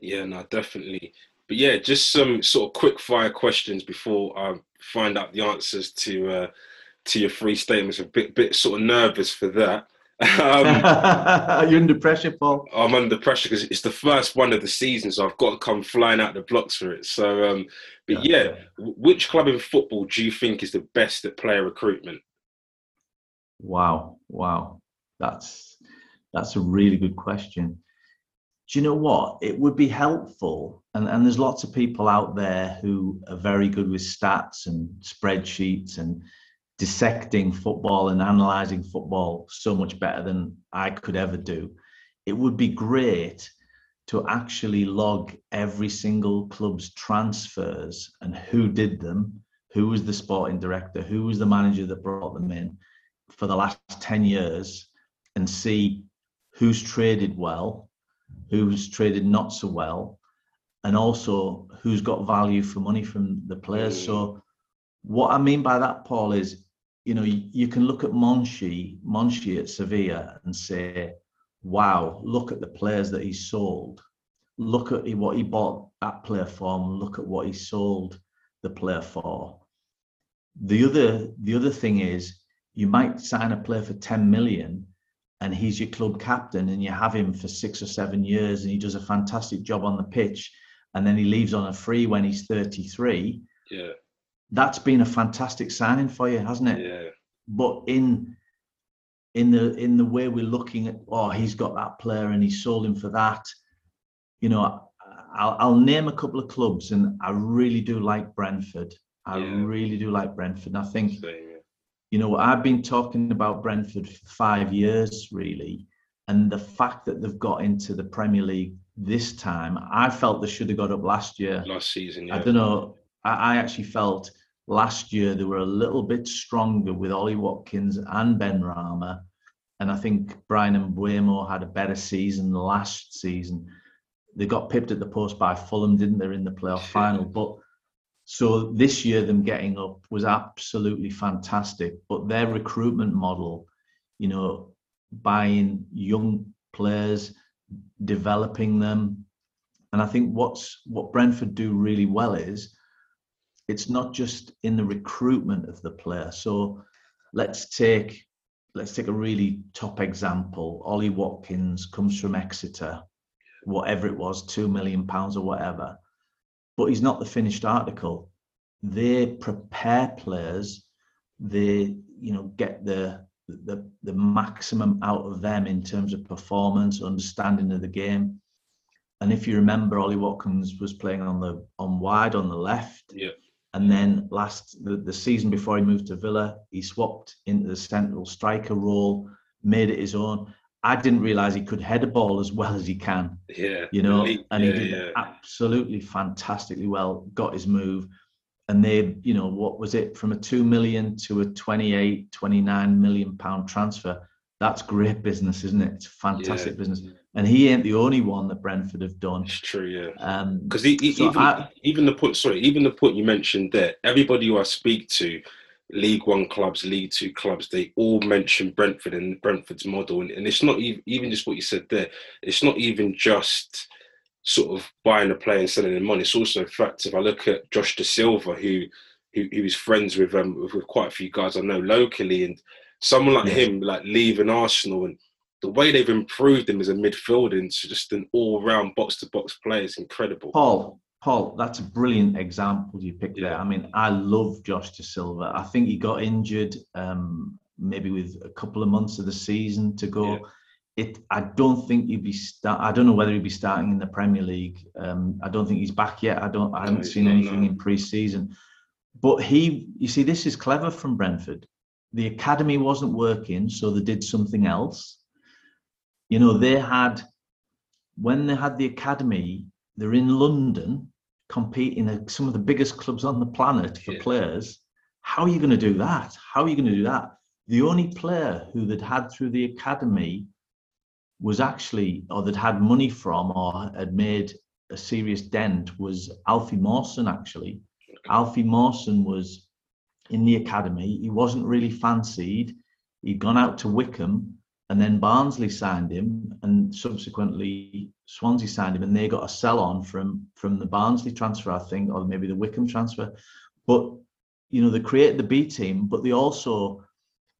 Yeah, no, definitely. But yeah, just some sort of quick fire questions before I find out the answers to uh, to your three statements. A bit bit sort of nervous for that. Um, Are you under pressure, Paul? I'm under pressure because it's the first one of the season, so I've got to come flying out the blocks for it. So, um, but yeah, w- which club in football do you think is the best at player recruitment? Wow, wow, that's that's a really good question. Do you know what? It would be helpful, and, and there's lots of people out there who are very good with stats and spreadsheets and dissecting football and analyzing football so much better than I could ever do. It would be great to actually log every single club's transfers and who did them, who was the sporting director, who was the manager that brought them in for the last 10 years and see who's traded well, who's traded not so well, and also who's got value for money from the players. Mm. So what I mean by that, Paul, is you know you, you can look at Monchi, Monchi at Sevilla, and say, "Wow, look at the players that he sold. Look at what he bought that player for, look at what he sold the player for." The other the other thing is you might sign a player for 10 million and he's your club captain and you have him for six or seven years and he does a fantastic job on the pitch and then he leaves on a free when he's 33 Yeah, that's been a fantastic signing for you hasn't it? Yeah, but in in the in the way we're looking at oh he's got that player and he sold him for that. You know I'll, I'll name a couple of clubs and I really do like Brentford. I Yeah. really do like Brentford and I think same, yeah. You know, I've been talking about Brentford for five years, really. And the fact that they've got into the Premier League this time, I felt they should have got up last year. last season. Yeah, I don't know. I, I actually felt last year they were a little bit stronger with Ollie Watkins and Benrahma. and I think Bryan Mbeumo had a better season last season. They got pipped at the post by Fulham, didn't they, in the playoff final? But so this year, them getting up was absolutely fantastic. But their recruitment model, you know, buying young players, developing them, and I think what's what Brentford do really well is it's not just in the recruitment of the player. So let's take let's take a really top example. Ollie Watkins comes from Exeter, whatever it was, two million pounds or whatever. But he's not the finished article. They prepare players, they you know get the the the maximum out of them in terms of performance, understanding of the game. And if you remember, Ollie Watkins was playing on the on wide on the left. Yeah. And then last the, the season before he moved to Villa, he swapped into the central striker role, made it his own. I didn't realize he could head a ball as well as he can. Yeah. You know, Elite. and he did yeah. absolutely fantastically well, got his move. And they, you know, what was it from a 2 million to a 28, 29 million pound transfer? That's great business, isn't it? It's fantastic Yeah. business. And he ain't the only one that Brentford have done. It's true, yeah. Um, Because even So I- even the point, sorry, even the point you mentioned there, everybody who I speak to, League One clubs, League Two clubs, they all mention Brentford and Brentford's model, and, and it's not even even just what you said there. It's not even just sort of buying a player and selling them money. It's also in fact, if I look at Josh Dasilva, who who, who is friends with um with, with quite a few guys I know locally, and someone like him, like leaving Arsenal and. The way they've improved him as a midfielder into just an all-round box-to-box player is incredible. Paul, Paul, that's a brilliant example you picked there. I mean, I love Josh Dasilva. I think he got injured um, maybe with a couple of months of the season to go. Yeah. It, I don't think he'd be start. I don't know whether he'd be starting in the Premier League. Um, I don't think he's back yet. I don't. I haven't he's seen anything no. in pre-season. But he, you see, this is clever from Brentford. The academy wasn't working, so they did something else. You know, they had when they had the academy, they're in London competing at some of the biggest clubs on the planet for Yeah. players. How are you going to do that? How are you going to do that? The only player who they'd had through the academy was actually, or that had money from, or had made a serious dent, was Alfie Mawson. Actually, Alfie Mawson was in the academy. He wasn't really fancied. He'd gone out to Wycombe, and then Barnsley signed him, and subsequently Swansea signed him, and they got a sell on from from the Barnsley transfer, I think, or maybe the Wycombe transfer. But you know, they created the B team, but they also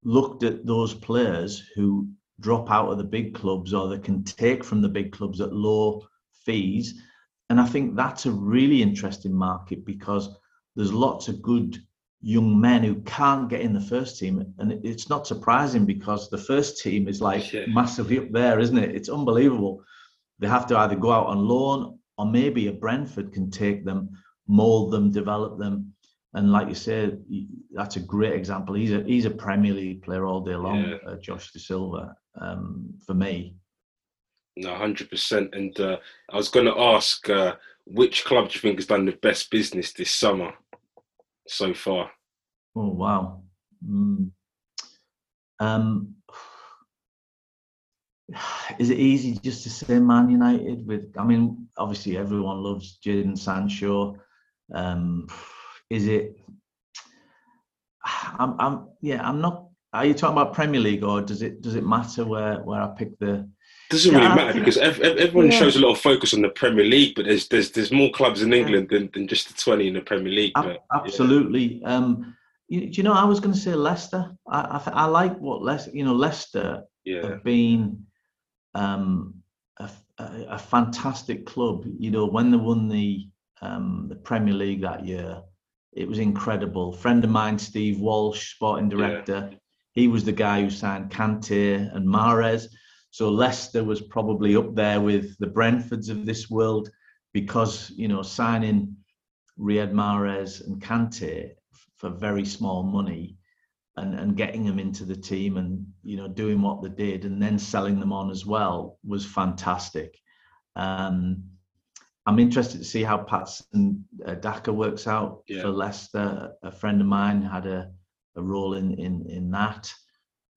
looked at those players who drop out of the big clubs or they can take from the big clubs at low fees. And I think that's a really interesting market because there's lots of good young men who can't get in the first team. And it's not surprising because the first team is like Yeah. massively up there, isn't it? It's unbelievable. They have to either go out on loan or maybe a Brentford can take them, mold them, develop them. And like you said, that's a great example. He's a he's a Premier League player all day long, Yeah. uh, Josh Dasilva. Um, for me, No, hundred percent. And uh, I was going to ask, uh, which club do you think has done the best business this summer so far? oh wow. Mm. Um, is it easy just to say Man United? With I mean, obviously everyone loves Jadon Sancho. Um, is it? I'm, I'm, yeah, I'm not. Are you talking about Premier League, or does it does it matter where where I pick the? Doesn't Yeah, really matter think- because ev- ev- everyone Yeah. shows a lot of focus on the Premier League, but there's there's there's more clubs in England than, than just the twenty in the Premier League. But Absolutely. Um, you, do you know? I was going to say Leicester. I I, th- I like what Leicester. You know, Leicester yeah, have been um, a, a- a fantastic club. You know, when they won the um, the Premier League that year, it was incredible. friend of mine, Steve Walsh, sporting director, he was the guy who signed Kante and Mahrez. So Leicester was probably up there with the Brentfords of this world because you know signing Riyad Mahrez and Kante for very small money and, and getting them into the team and you know doing what they did and then selling them on as well was fantastic. Um, I'm interested to see how Patson uh, Daka works out Yeah. for Leicester. A friend of mine had a, a role in in in that.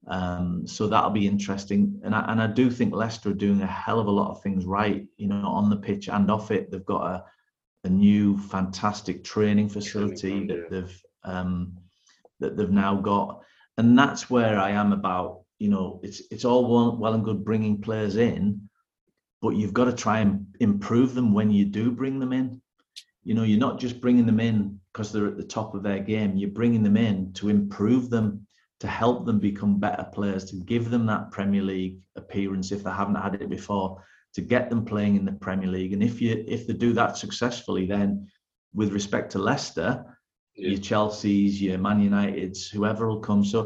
Um, so that'll be interesting. And I, and I do think Leicester are doing a hell of a lot of things right, you know, on the pitch and off it. They've got a, a new fantastic training facility that they've um, that they've now got, and that's where I am about. You know, it's it's all well, well and good bringing players in, but you've got to try and improve them when you do bring them in. You know, you're not just bringing them in because they're at the top of their game. You're bringing them in to improve them, to help them become better players, to give them that Premier League appearance if they haven't had it before, to get them playing in the Premier League. And if you if they do that successfully, then with respect to Leicester, Yeah. your Chelsea's, your Man United's, whoever will come. So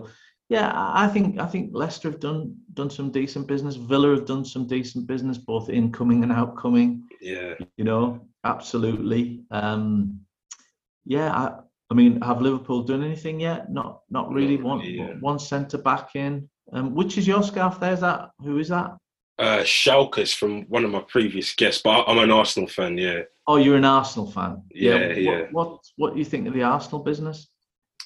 yeah, I think I think Leicester have done done some decent business. Villa have done some decent business, both incoming and outcoming. Yeah. You know, absolutely. Um, yeah, I, I mean, have Liverpool done anything yet? Not not really. Not One yeah. one centre back in. Um, which is your scarf? There's that. Who is that? Uh, Schalke's from one of my previous guests, but I'm an Arsenal fan. Yeah. Oh, you're an Arsenal fan. Yeah, What, yeah. what what do you think of the Arsenal business?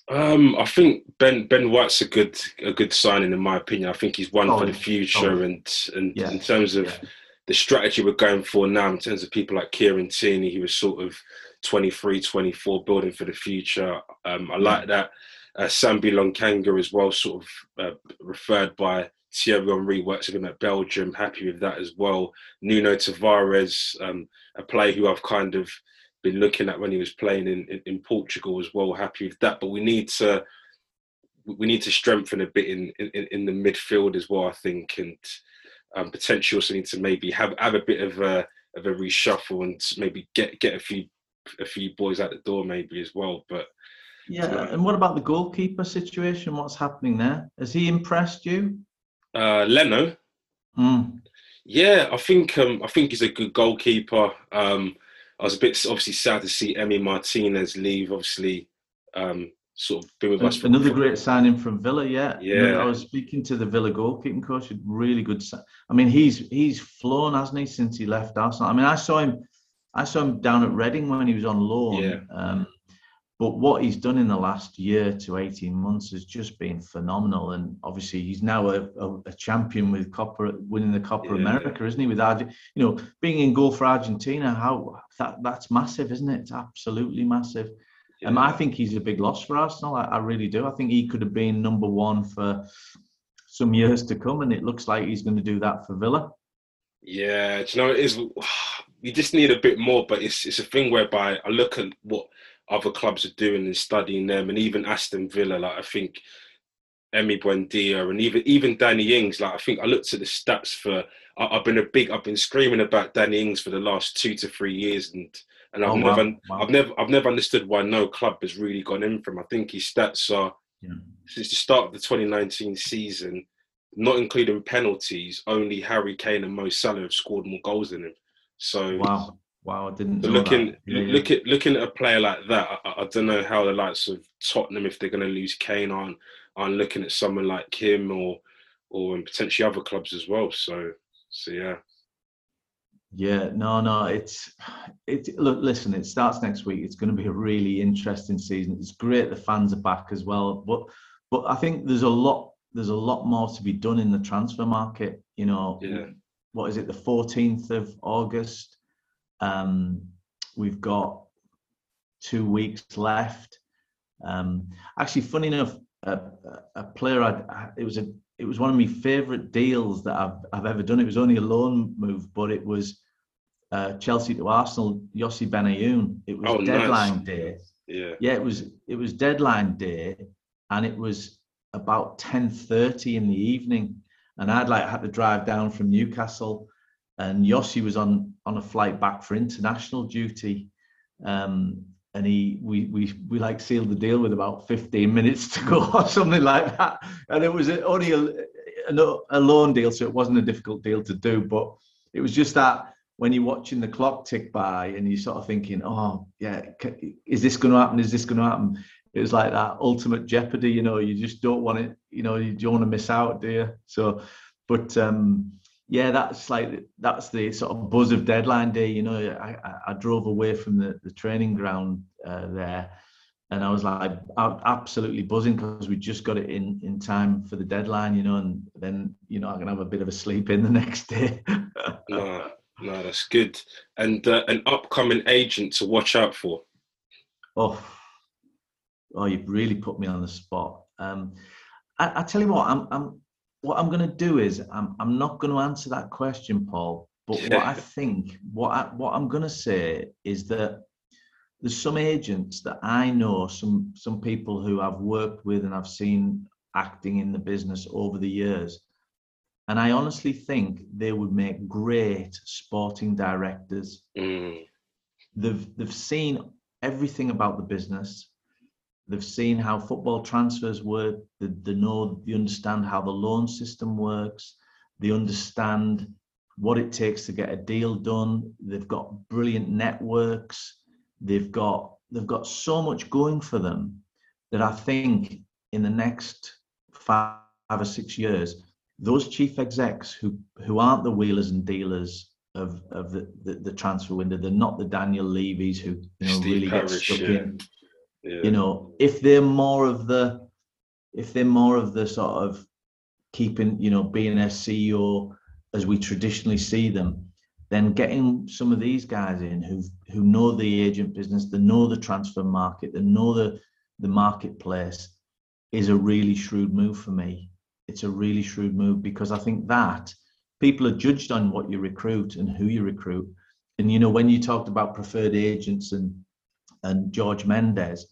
Um, I think Ben Ben White's a good a good signing in my opinion. I think he's one for the future, solid. and and Yeah, in terms of yeah. The strategy we're going for now, in terms of people like Kieran Tierney, he was sort of 23, 24, building for the future. Um, I like that. Uh, Sambi Lokonga as well, sort of uh, referred by Thierry Henry, works with him at Belgium. Happy with that as well. Nuno Tavares, um, a player who I've kind of been looking at when he was playing in, in, in Portugal as well. Happy with that, but we need to we need to strengthen a bit in, in, in the midfield as well. I think, and um, potentially also need to maybe have have a bit of a of a reshuffle and maybe get get a few a few boys out the door maybe as well. But Yeah, and what about the goalkeeper situation? What's happening there? Has he impressed you? uh, Leno, Mm. yeah, I think um, I think he's a good goalkeeper. Um, I was a bit obviously sad to see Emi Martinez leave. Obviously, um, sort of been with us for Another great signing from Villa, yeah. Yeah. I was speaking to the Villa goalkeeping coach. Really good. I mean, he's he's flown, hasn't he, since he left Arsenal? I mean, I saw him. I saw him down at Reading when he was on loan. Yeah. Um, but what he's done in the last year to 18 months has just been phenomenal. And obviously, he's now a, a, a champion with Copa, winning the Copa Yeah. America, isn't he? With Arge- you know, being in goal for Argentina, how that that's massive, isn't it? It's absolutely massive. Um, I think he's a big loss for Arsenal. I, I really do. I think he could have been number one for some years to come, and it looks like he's going to do that for Villa. Yeah, you know it is? We just need a bit more, but it's it's a thing whereby I look at what other clubs are doing and studying them, and even Aston Villa. Like I think Emi Buendia and even even Danny Ings. Like I think I looked at the stats for. I, I've been a big. I've been screaming about Danny Ings for the last two to three years, and and I've Oh, never wow. I've never I've never understood why no club has really gone in for him. I think his stats are Yeah. since the start of the 2019 season, not including penalties, only Harry Kane and Mo Salah have scored more goals than him. So, Wow, wow! I didn't looking. Yeah, yeah. look at looking at a player like that, I, I don't know how the likes of Tottenham, if they're going to lose Kane, aren't aren't looking at someone like him or or and potentially other clubs as well. So, so yeah, Yeah, no, no, it's it. Look, listen, it starts next week. It's going to be a really interesting season. It's great the fans are back as well, but but I think there's a lot there's a lot more to be done in the transfer market. You know, Yeah. what is it? The 14th of August. Um, we've got two weeks left. Um, actually, funny enough, a, a- player I it was a it was one of my favourite deals that I've I've ever done. It was only a loan move, but it was uh, Chelsea to Arsenal. Yossi Benayoun. It was Oh, nice. deadline day. yeah, Yeah, it was it was deadline day, and it was about ten thirty in the evening, and I'd like had to drive down from Newcastle, and Yossi was on on a flight back for international duty, um, and he we we we like sealed the deal with about fifteen minutes to go or something like that, and it was only a, a, a loan deal, so it wasn't a difficult deal to do, but it was just that when you're watching the clock tick by and you're sort of thinking, oh yeah, is this going to happen? Is this going to happen? It was like that ultimate jeopardy, you know. You just don't want it, you know. You don't want to miss out, do you? So, but um, yeah, that's like that's the sort of buzz of deadline day. You know, I, I, drove away from the, the training ground uh, there, and I was like absolutely buzzing because we just got it in in time for the deadline, you know, and then you know I can have a bit of a sleep in the next day. No, no, that's good. And uh, an upcoming agent to watch out for. oh, oh, you've really put me on the spot. Um, I, I tell you what, I'm, I'm what I'm going to do is I'm, I'm not going to answer that question, Paul. But what I think, what I, what I'm going to say is that there's some agents that I know, some some people who I've worked with and I've seen acting in the business over the years, and I honestly think they would make great sporting directors. Mm, They've they've seen everything about the business. They've seen how football transfers work. They, they know, they understand how the loan system works. They understand what it takes to get a deal done. They've got brilliant networks. They've got they've got so much going for them that I think in the next five or six years, those chief execs who who aren't the wheelers and dealers of of the, the, the transfer window, they're not the Daniel Levy's who you know really get stuck yeah. in yeah. you know if they're more of the if they're more of the sort of keeping you know being a ceo as we traditionally see them then getting some of these guys in who who know the agent business they know the transfer market they know the the marketplace is a really shrewd move for me it's a really shrewd move because i think that people are judged on what you recruit and who you recruit and you know when you talked about preferred agents and and George Mendes,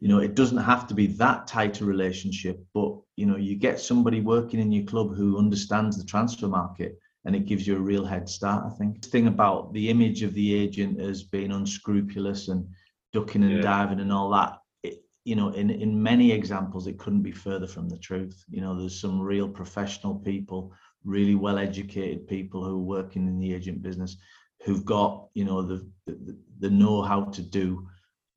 you know, it doesn't have to be that tight a relationship, but you know, you get somebody working in your club who understands the transfer market and it gives you a real head start, I think. The thing about the image of the agent as being unscrupulous and ducking and Yeah. diving and all that, it, you know, in, in many examples, it couldn't be further from the truth. You know, there's some real professional people, really well educated people who are working in the agent business who've got, you know, the, the, the know how to do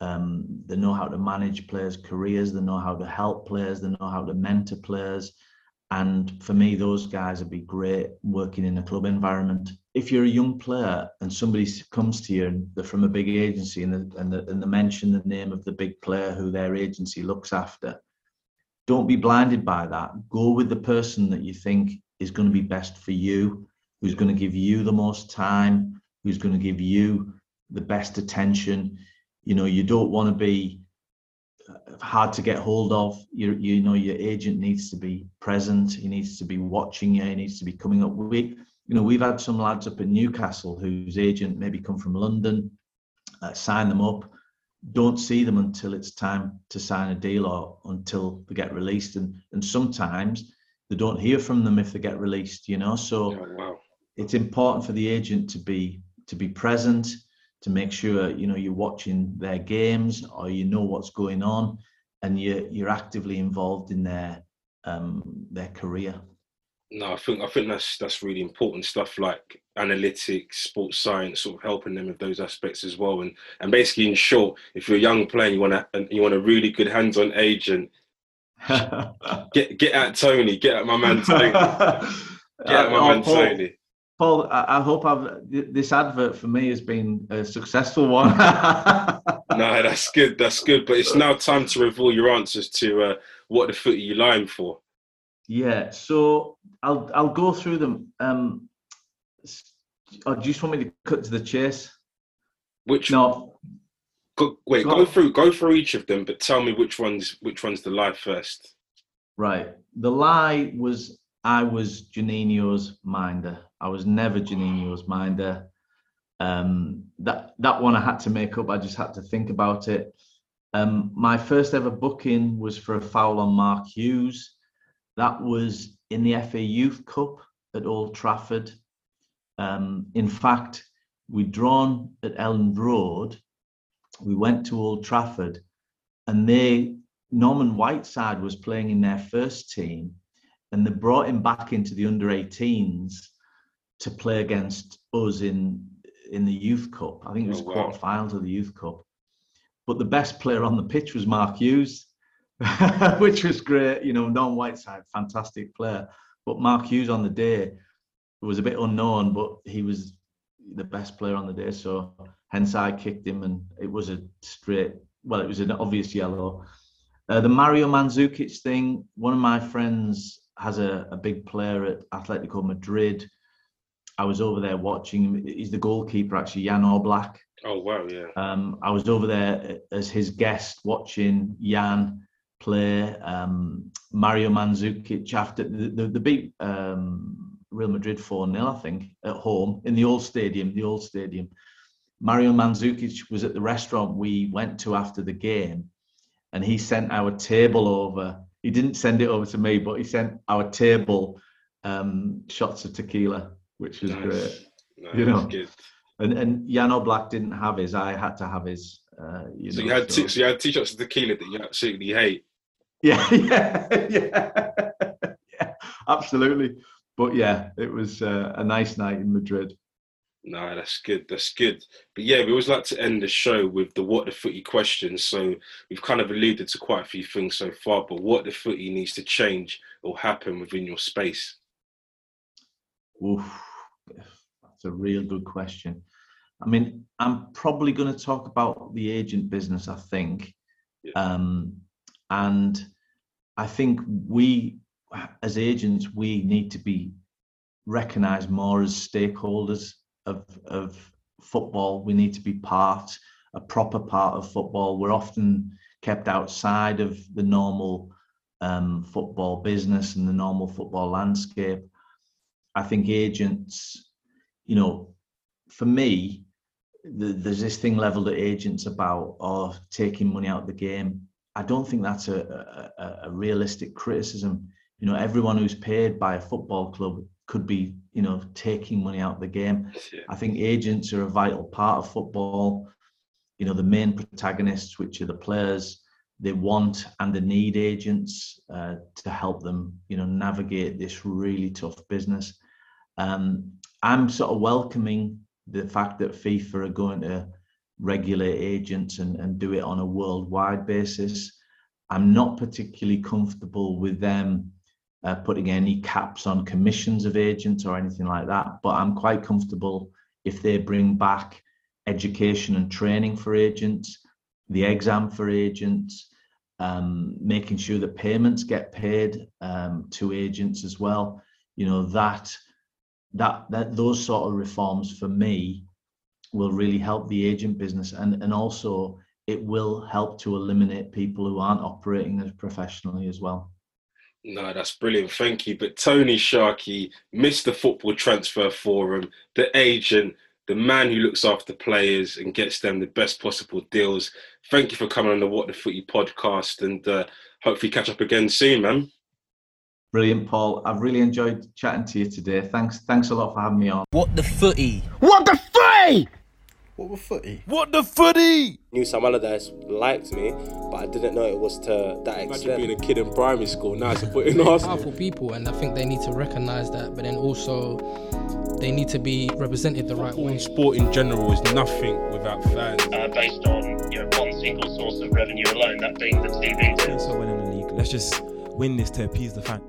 um, they know how to manage players' careers. They know how to help players. They know how to mentor players. And for me, those guys would be great working in a club environment. If you're a young player and somebody comes to you and they're from a big agency and they, and, they, and they mention the name of the big player who their agency looks after, don't be blinded by that. Go with the person that you think is going to be best for you, who's going to give you the most time, who's going to give you the best attention you know you don't want to be uh, hard to get hold of. You you know your agent needs to be present he needs to be watching you he needs to be coming up. With you know we've had some lads up in newcastle whose agent maybe come from london uh, sign them up. Don't see them until it's time to sign a deal or until they get released and and sometimes they don't hear from them if they get released you know? So Oh, wow. it's important for the agent to be to be present to make sure you know you're watching their games or you know what's going on and you're you're actively involved in their um their career No, I think I think that's that's really important stuff like analytics, sports science, sort of helping them with those aspects as well. And and basically, in short, if you're a young player, you want to you want a really good hands-on agent. Get get at Tony, get at my man Tony, get at my Oh, man Paul, Tony. Paul, I, I hope I've this advert for me has been a successful one. No, that's good. That's good. But it's now time to reveal your answers to uh, what the footy you lying for. Yeah, so I'll I'll go through them. Um, or do you just want me to cut to the chase? Which No, go, wait, Go go through go through each of them, but tell me which ones which one's the lie first. right. The lie was I was Juninho's minder. I was never Juninho's minder. Um, that that one I had to make up. I just had to think about it. Um, my first ever booking was for a foul on Mark Hughes. That was in the FA Youth Cup at Old Trafford. Um, in fact, we'd drawn at Elland Road. We went to Old Trafford, and they Norman Whiteside was playing in their first team, and they brought him back into the under 18s to play against us in in the Youth Cup. I think it was Oh, wow. quarterfinals of the Youth Cup. But the best player on the pitch was Mark Hughes, which was great. You know, Norman Whiteside, fantastic player. But Mark Hughes on the day was a bit unknown, but he was the best player on the day. So hence I kicked him, and it was a straight well, it was an obvious yellow. Uh, the Mario Mandzukic thing. One of my friends has a, a big player at Atletico Madrid. I was over there watching him. He's the goalkeeper, actually, Jan Oblak. Oh wow, yeah. Um, I was over there as his guest watching Jan play um, Mario Mandzukic after the, the, the beat um, Real Madrid 4 0, I think, at home in the old stadium. The old stadium. Mario Mandzukic was at the restaurant we went to after the game, and he sent our table over. He didn't send it over to me, but he sent our table um, shots of tequila, which was Nice. great. No, You know. good. And and Jan Oblak didn't have his. I had to have his. Uh, you So know, you had so- t- so you had t-shirts of tequila that you absolutely hate. Yeah, yeah, yeah, yeah, absolutely. But yeah, it was uh, a nice night in Madrid. No, that's good. That's good. But yeah, we always like to end the show with the what the footie questions. So we've kind of alluded to quite a few things so far, but what the footie needs to change or happen within your space. Oof, that's a real good question. I mean, I'm probably going to talk about the agent business. I think, Yeah. um, and I think we, as agents, we need to be recognised more as stakeholders of of football. We need to be part, a proper part of football. We're often kept outside of the normal um, football business and the normal football landscape. I think agents, you know, for me, the, there's this thing leveled at agents about or taking money out of the game. I don't think that's a, a, a realistic criticism. You know, everyone who's paid by a football club could be, you know, taking money out of the game. Yeah. I think agents are a vital part of football. You know, the main protagonists, which are the players, they want and they need agents uh, to help them, you know, navigate this really tough business. Um, I'm sort of welcoming the fact that FIFA are going to regulate agents and, and do it on a worldwide basis. I'm not particularly comfortable with them uh, putting any caps on commissions of agents or anything like that, but I'm quite comfortable if they bring back education and training for agents, the exam for agents, um, making sure that payments get paid um, to agents as well. You know that that that those sort of reforms for me will really help the agent business and and also it will help to eliminate people who aren't operating as professionally as well. No, that's brilliant. Thank you. But Tony Sharkey, Mr. Football Transfer Forum, the agent, the man who looks after players and gets them the best possible deals. Thank you for coming on the What the Footie podcast and uh, hopefully catch up again soon, man. Brilliant, Paul. I've really enjoyed chatting to you today. Thanks, thanks a lot for having me on. What the footie? What the footie? What the footie? What the footie? Knew Sam Allardyce liked me, but I didn't know it was to that Imagine extent. being a kid in primary school. Now it's a foot Arsenal. Powerful people, and I think they need to recognise that, but then also they need to be represented the right Football way. and sport in general is nothing without fans. uh, based on you know one single source of revenue alone, that being the TV. So well the league. Let's just win this to appease the fan.